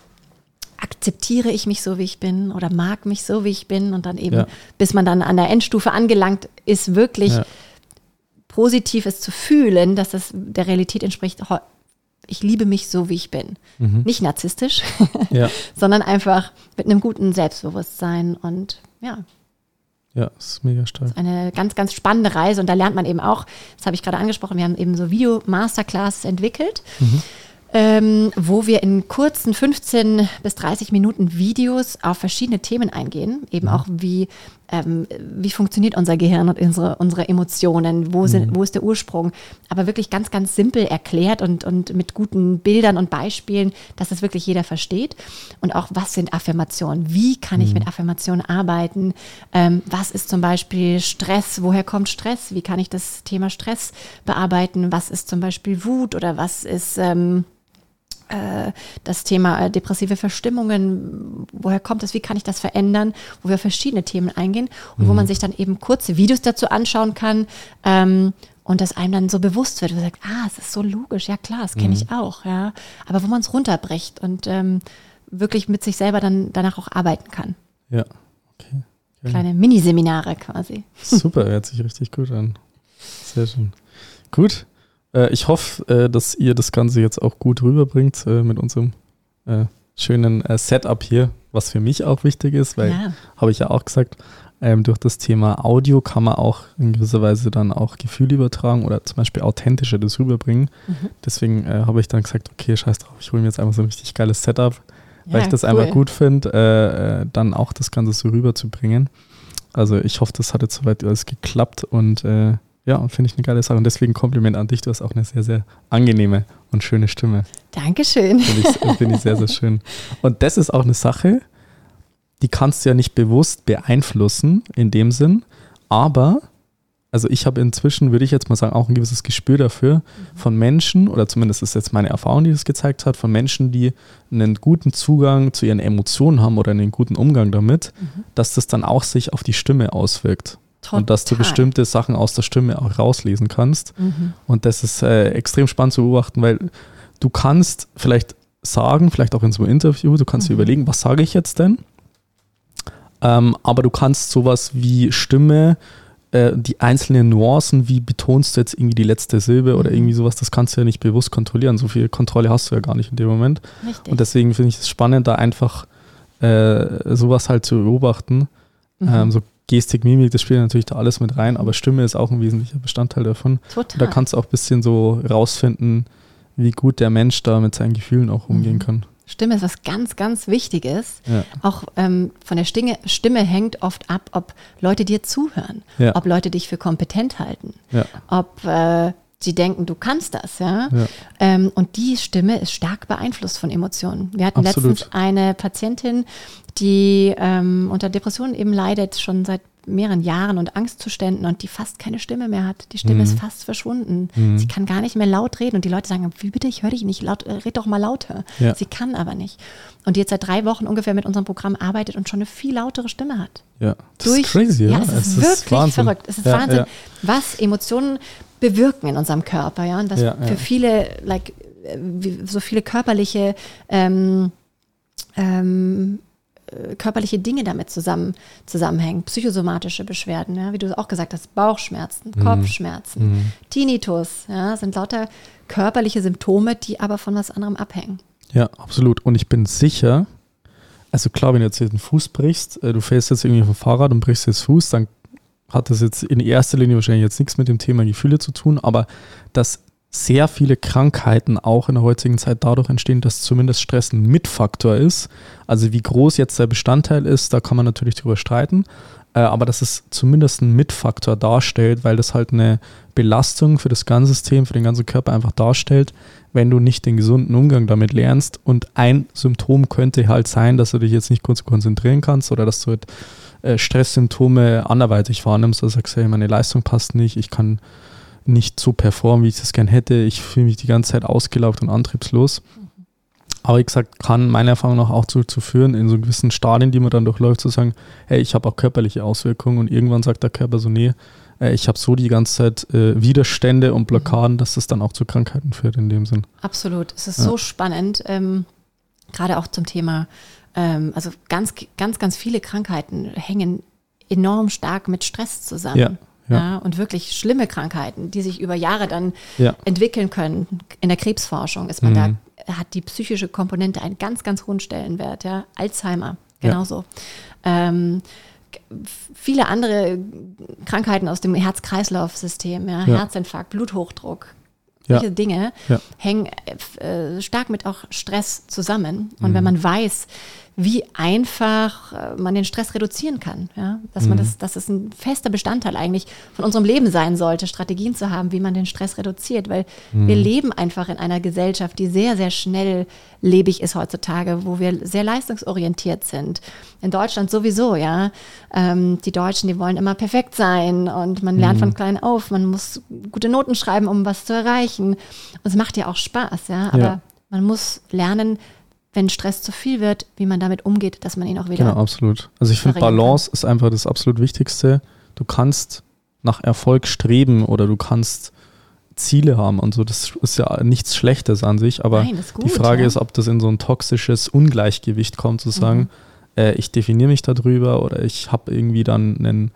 akzeptiere ich mich so, wie ich bin oder mag mich so, wie ich bin und dann eben, Ja. bis man dann an der Endstufe angelangt ist, wirklich Ja. positiv es zu fühlen, dass das der Realität entspricht. Ich liebe mich so, wie ich bin. Mhm. Nicht narzisstisch, ja, [LAUGHS] sondern einfach mit einem guten Selbstbewusstsein und ja, ja, das ist mega stark. eine ganz, ganz spannende Reise und da lernt man eben auch, das habe ich gerade angesprochen, wir haben eben so Video-Masterclasses entwickelt, ähm, wo wir in kurzen 15 bis 30 Minuten Videos auf verschiedene Themen eingehen, eben auch wie, ähm, wie funktioniert unser Gehirn und unsere, unsere Emotionen, wo, sind, wo ist der Ursprung, aber wirklich ganz, ganz simpel erklärt und, und mit guten Bildern und Beispielen, dass das wirklich jeder versteht. Und auch, was sind Affirmationen, wie kann ich mit Affirmationen arbeiten, ähm, was ist zum Beispiel Stress, woher kommt Stress, wie kann ich das Thema Stress bearbeiten, was ist zum Beispiel Wut oder was ist... Ähm, äh, das Thema äh, depressive Verstimmungen, woher kommt das, wie kann ich das verändern, wo wir verschiedene Themen eingehen und wo man sich dann eben kurze Videos dazu anschauen kann ähm, und das einem dann so bewusst wird, wo man sagt, ah, es ist so logisch, ja klar, das kenne ich auch, ja, aber wo man es runterbricht und ähm, wirklich mit sich selber dann danach auch arbeiten kann. Ja, okay. Geil. Kleine Miniseminare quasi. Super, hört sich richtig gut an. Sehr schön. Gut. Äh, ich hoffe, äh, dass ihr das Ganze jetzt auch gut rüberbringt äh, mit unserem schönen Setup hier, was für mich auch wichtig ist, weil, Ja. habe ich ja auch gesagt, ähm, durch das Thema Audio kann man auch in gewisser Weise dann auch Gefühle übertragen oder zum Beispiel authentischer das rüberbringen. Mhm. Deswegen äh, habe ich dann gesagt, okay, scheiß drauf, ich hole mir jetzt einfach so ein richtig geiles Setup, weil Ja, ich das cool. einfach gut finde, äh, äh, dann auch das Ganze so rüberzubringen. Also ich hoffe, das hat jetzt soweit alles geklappt und ja, finde ich eine geile Sache. Und deswegen Kompliment an dich, du hast auch eine sehr, sehr angenehme und schöne Stimme. Dankeschön. Finde ich, finde ich sehr, sehr schön. Und das ist auch eine Sache, die kannst du ja nicht bewusst beeinflussen in dem Sinn, aber also ich habe inzwischen, würde ich jetzt mal sagen, auch ein gewisses Gespür dafür von Menschen, oder zumindest ist jetzt meine Erfahrung, die das gezeigt hat, von Menschen, die einen guten Zugang zu ihren Emotionen haben oder einen guten Umgang damit, dass das dann auch sich auf die Stimme auswirkt. Und dass du Total. bestimmte Sachen aus der Stimme auch rauslesen kannst. Mhm. Und das ist äh, extrem spannend zu beobachten, weil du kannst vielleicht sagen, vielleicht auch in so einem Interview, du kannst dir Mhm. überlegen, was sage ich jetzt denn? Ähm, aber du kannst sowas wie Stimme, äh, die einzelnen Nuancen, wie betonst du jetzt irgendwie die letzte Silbe oder Mhm. irgendwie sowas, das kannst du ja nicht bewusst kontrollieren. So viel Kontrolle hast du ja gar nicht in dem Moment. Richtig. Und deswegen finde ich es spannend, da einfach äh, sowas halt zu beobachten. Mhm. Ähm, so Gestik, Mimik, das spielt natürlich da alles mit rein, aber Stimme ist auch ein wesentlicher Bestandteil davon. Total. Und da kannst du auch ein bisschen so rausfinden, wie gut der Mensch da mit seinen Gefühlen auch umgehen Mhm. kann. Stimme ist was ganz, ganz Wichtiges. Ja. Auch ähm, von der Stimme, Stimme hängt oft ab, ob Leute dir zuhören, Ja. ob Leute dich für kompetent halten, Ja. ob äh, sie denken, du kannst das, ja. Ja. Ähm, und die Stimme ist stark beeinflusst von Emotionen. Wir hatten Absolut. letztens eine Patientin, die ähm, unter Depressionen eben leidet, schon seit mehreren Jahren und Angstzuständen und die fast keine Stimme mehr hat. Die Stimme Mhm. ist fast verschwunden. Mhm. Sie kann gar nicht mehr laut reden und die Leute sagen, wie bitte, ich höre dich nicht laut, äh, red doch mal lauter. Ja. Sie kann aber nicht. Und die jetzt seit drei Wochen ungefähr mit unserem Programm arbeitet und schon eine viel lautere Stimme hat. Ja, das ist crazy, ja, ja. es ist wirklich verrückt. Es ist Ja, Wahnsinn, was Emotionen bewirken in unserem Körper, ja, und was für viele, like, äh, so viele körperliche, ähm, ähm, äh, körperliche Dinge damit zusammen, zusammenhängen. Psychosomatische Beschwerden, ja, wie du auch gesagt hast, Bauchschmerzen, Kopfschmerzen, Mhm. Tinnitus, ja, sind lauter körperliche Symptome, die aber von was anderem abhängen. Ja, absolut. Und ich bin sicher, also klar, wenn du jetzt den Fuß brichst, äh, du fährst jetzt irgendwie auf dem Fahrrad und brichst jetzt Fuß, dann hat das jetzt in erster Linie wahrscheinlich jetzt nichts mit dem Thema Gefühle zu tun, aber dass sehr viele Krankheiten auch in der heutigen Zeit dadurch entstehen, dass zumindest Stress ein Mitfaktor ist. Also wie groß jetzt der Bestandteil ist, da kann man natürlich drüber streiten, äh, aber dass es zumindest ein Mitfaktor darstellt, weil das halt eine Belastung für das ganze System, für den ganzen Körper einfach darstellt, wenn du nicht den gesunden Umgang damit lernst. Und ein Symptom könnte halt sein, dass du dich jetzt nicht kurz konzentrieren kannst oder dass du halt, äh, Stresssymptome anderweitig wahrnimmst, dass du sagst, hey, meine Leistung passt nicht, ich kann nicht so performen, wie ich das gern hätte, ich fühle mich die ganze Zeit ausgelaugt und antriebslos. Aber wie gesagt, kann meiner Erfahrung nach auch zu, führen, in so gewissen Stadien, die man dann durchläuft, zu sagen, hey, ich habe auch körperliche Auswirkungen und irgendwann sagt der Körper so, nee, äh, ich habe so die ganze Zeit äh, Widerstände und Blockaden, dass das dann auch zu Krankheiten führt in dem Sinn. Absolut. Es ist ja. so spannend, ähm, gerade auch zum Thema, ähm, also ganz, ganz, ganz viele Krankheiten hängen enorm stark mit Stress zusammen. Ja. Ja. ja. und wirklich schlimme Krankheiten, die sich über Jahre dann ja. entwickeln können. In der Krebsforschung ist man mhm. da, hat die psychische Komponente einen ganz, ganz hohen Stellenwert. Ja. Alzheimer, genauso. Ja. Ähm, viele andere Krankheiten aus dem Herz-Kreislauf-System, ja, Herzinfarkt, Bluthochdruck, solche Dinge hängen äh, stark mit auch Stress zusammen. Und mhm. wenn man weiß, wie einfach äh, man den Stress reduzieren kann. Ja? Dass mhm. man das, dass es ein fester Bestandteil eigentlich von unserem Leben sein sollte, Strategien zu haben, wie man den Stress reduziert. Weil mhm. wir leben einfach in einer Gesellschaft, die sehr, sehr schnell lebig ist heutzutage, wo wir sehr leistungsorientiert sind. In Deutschland sowieso, ja. Ähm, die Deutschen, die wollen immer perfekt sein und man lernt mhm. von klein auf, man muss gute Noten schreiben, um was zu erreichen. Und es macht ja auch Spaß, ja. Aber ja. man muss lernen, wenn Stress zu viel wird, wie man damit umgeht, dass man ihn auch wieder. Genau, absolut. Also ich finde, Balance kann. ist einfach das absolut Wichtigste. Du kannst nach Erfolg streben oder du kannst Ziele haben und so. Das ist ja nichts Schlechtes an sich, aber Nein, gut, die Frage ja. ist, ob das in so ein toxisches Ungleichgewicht kommt, zu sagen, mhm. äh, ich definiere mich darüber oder ich habe irgendwie dann einen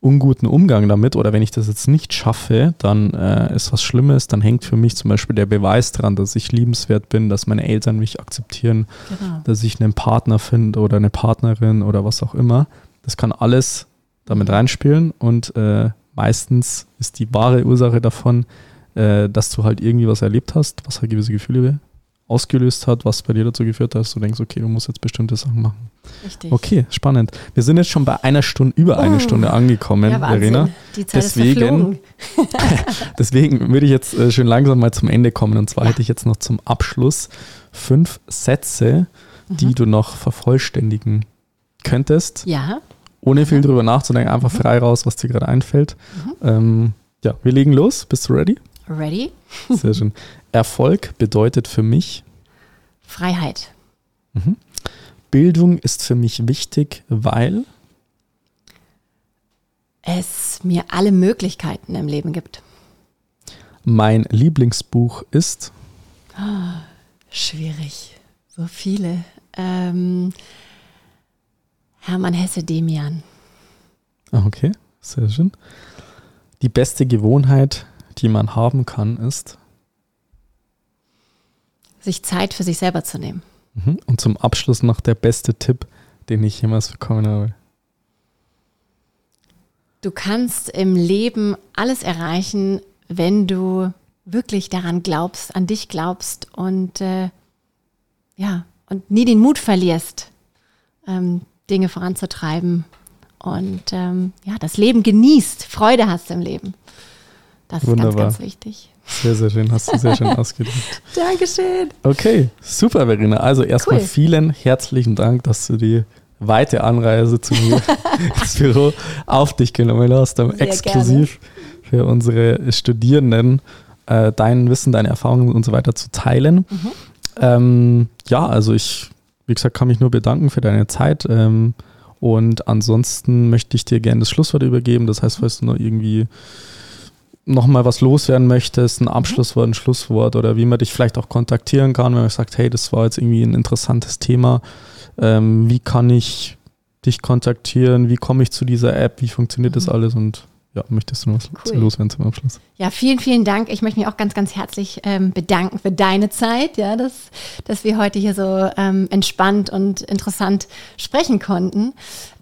unguten Umgang damit oder wenn ich das jetzt nicht schaffe, dann äh, ist was Schlimmes, dann hängt für mich zum Beispiel der Beweis dran, dass ich liebenswert bin, dass meine Eltern mich akzeptieren, genau. dass ich einen Partner finde oder eine Partnerin oder was auch immer. Das kann alles damit reinspielen und äh, meistens ist die wahre Ursache davon, äh, dass du halt irgendwie was erlebt hast, was halt gewisse Gefühle ausgelöst hat, was bei dir dazu geführt hat, dass du denkst, okay, du musst jetzt bestimmte Sachen machen. Richtig. Okay, spannend. Wir sind jetzt schon bei einer Stunde, über eine oh. Stunde angekommen, ja, Verena. Die Zeit deswegen, ist [LAUGHS] [LAUGHS] deswegen würde ich jetzt äh, schön langsam mal zum Ende kommen. Und zwar ja. hätte ich jetzt noch zum Abschluss fünf Sätze, die mhm. du noch vervollständigen könntest. Ja. Ohne viel drüber nachzudenken, einfach mhm. frei raus, was dir gerade einfällt. Mhm. Ähm, ja, wir legen los. Bist du ready? Ready. Sehr schön. Erfolg bedeutet für mich Freiheit. Mhm. Bildung ist für mich wichtig, weil es mir alle Möglichkeiten im Leben gibt. Mein Lieblingsbuch ist oh, schwierig. So viele. Ähm, Hermann Hesse Demian. Ah, okay, sehr schön. Die beste Gewohnheit, die man haben kann, ist sich Zeit für sich selber zu nehmen. Mhm. Und zum Abschluss noch der beste Tipp, den ich jemals bekommen habe. Du kannst im Leben alles erreichen, wenn du wirklich daran glaubst, an dich glaubst und äh, ja, und nie den Mut verlierst, ähm, Dinge voranzutreiben und ähm, ja, das Leben genießt, Freude hast im Leben. Das Wunderbar. ist ganz, ganz wichtig. Sehr, sehr schön. Hast du sehr schön [LAUGHS] ausgedrückt. Dankeschön. Okay, super, Verena. Also erstmal cool. vielen herzlichen Dank, dass du die weite Anreise zu mir [LAUGHS] ins Büro auf dich genommen hast, um exklusiv gerne. für unsere Studierenden äh, dein Wissen, deine Erfahrungen und so weiter zu teilen. Mhm. Ähm, ja, also ich, wie gesagt, kann mich nur bedanken für deine Zeit. Ähm, und ansonsten möchte ich dir gerne das Schlusswort übergeben. Das heißt, falls du noch irgendwie nochmal was loswerden möchtest, ein Abschlusswort, ein Schlusswort oder wie man dich vielleicht auch kontaktieren kann, wenn man sagt, hey, das war jetzt irgendwie ein interessantes Thema, ähm, wie kann ich dich kontaktieren, wie komme ich zu dieser App, wie funktioniert mhm. das alles und ja, möchtest du noch was cool. loswerden zum Abschluss? Ja, vielen, vielen Dank. Ich möchte mich auch ganz, ganz herzlich ähm, bedanken für deine Zeit, ja, dass, dass wir heute hier so ähm, entspannt und interessant sprechen konnten.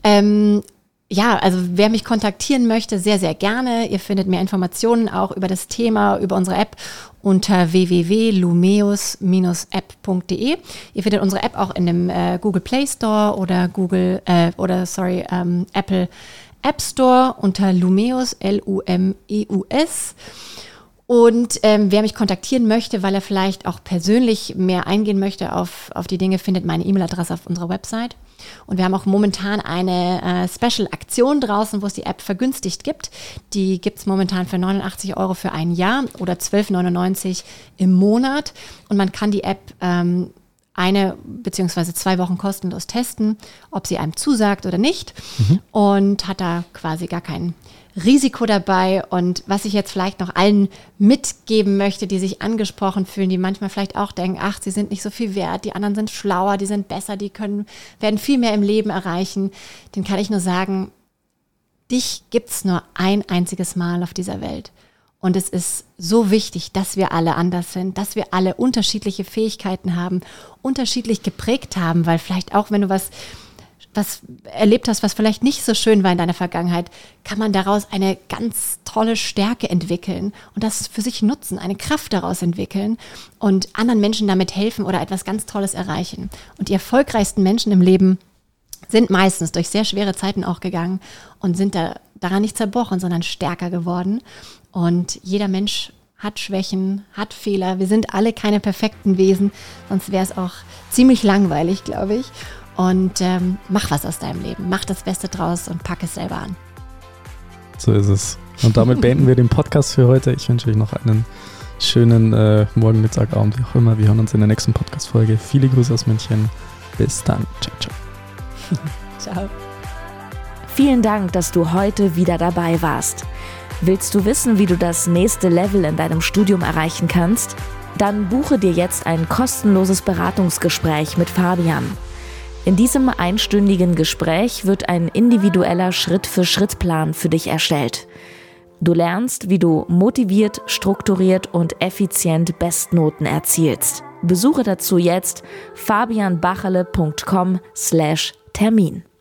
Ähm, ja, also wer mich kontaktieren möchte, sehr, sehr gerne. Ihr findet mehr Informationen auch über das Thema, über unsere App unter www.lumeus-app.de. Ihr findet unsere App auch in dem äh, Google Play Store oder Google äh, oder sorry ähm, Apple App Store unter Lumeus L-U-M-E-U-S. Und ähm, wer mich kontaktieren möchte, weil er vielleicht auch persönlich mehr eingehen möchte auf, auf die Dinge, findet meine E-Mail-Adresse auf unserer Website. Und wir haben auch momentan eine äh, Special-Aktion draußen, wo es die App vergünstigt gibt. Die gibt es momentan für 89 Euro für ein Jahr oder 12,99 im Monat. Und man kann die App ähm, eine beziehungsweise zwei Wochen kostenlos testen, ob sie einem zusagt oder nicht. Mhm. Und hat da quasi gar kein Risiko dabei. Und was ich jetzt vielleicht noch allen mitgeben möchte, die sich angesprochen fühlen, die manchmal vielleicht auch denken, ach, sie sind nicht so viel wert, die anderen sind schlauer, die sind besser, die können, werden viel mehr im Leben erreichen, den kann ich nur sagen, dich gibt's nur ein einziges Mal auf dieser Welt. Und es ist so wichtig, dass wir alle anders sind, dass wir alle unterschiedliche Fähigkeiten haben, unterschiedlich geprägt haben, weil vielleicht auch, wenn du was, was erlebt hast, was vielleicht nicht so schön war in deiner Vergangenheit, kann man daraus eine ganz tolle Stärke entwickeln und das für sich nutzen, eine Kraft daraus entwickeln und anderen Menschen damit helfen oder etwas ganz Tolles erreichen. Und die erfolgreichsten Menschen im Leben sind meistens durch sehr schwere Zeiten auch gegangen und sind da daran nicht zerbrochen, sondern stärker geworden. Und jeder Mensch hat Schwächen, hat Fehler. Wir sind alle keine perfekten Wesen, sonst wäre es auch ziemlich langweilig, glaube ich. Und ähm, mach was aus deinem Leben. Mach das Beste draus und pack es selber an. So ist es. Und damit beenden wir den Podcast für heute. Ich wünsche euch noch einen schönen äh, Morgen, Mittag, Abend, wie auch immer. Wir hören uns in der nächsten Podcast-Folge. Viele Grüße aus München. Bis dann. Ciao, ciao. [LAUGHS] ciao. Vielen Dank, dass du heute wieder dabei warst. Willst du wissen, wie du das nächste Level in deinem Studium erreichen kannst? Dann buche dir jetzt ein kostenloses Beratungsgespräch mit Fabian. In diesem einstündigen Gespräch wird ein individueller Schritt-für-Schritt-Plan für dich erstellt. Du lernst, wie du motiviert, strukturiert und effizient Bestnoten erzielst. Besuche dazu jetzt fabianbachele.com/termin.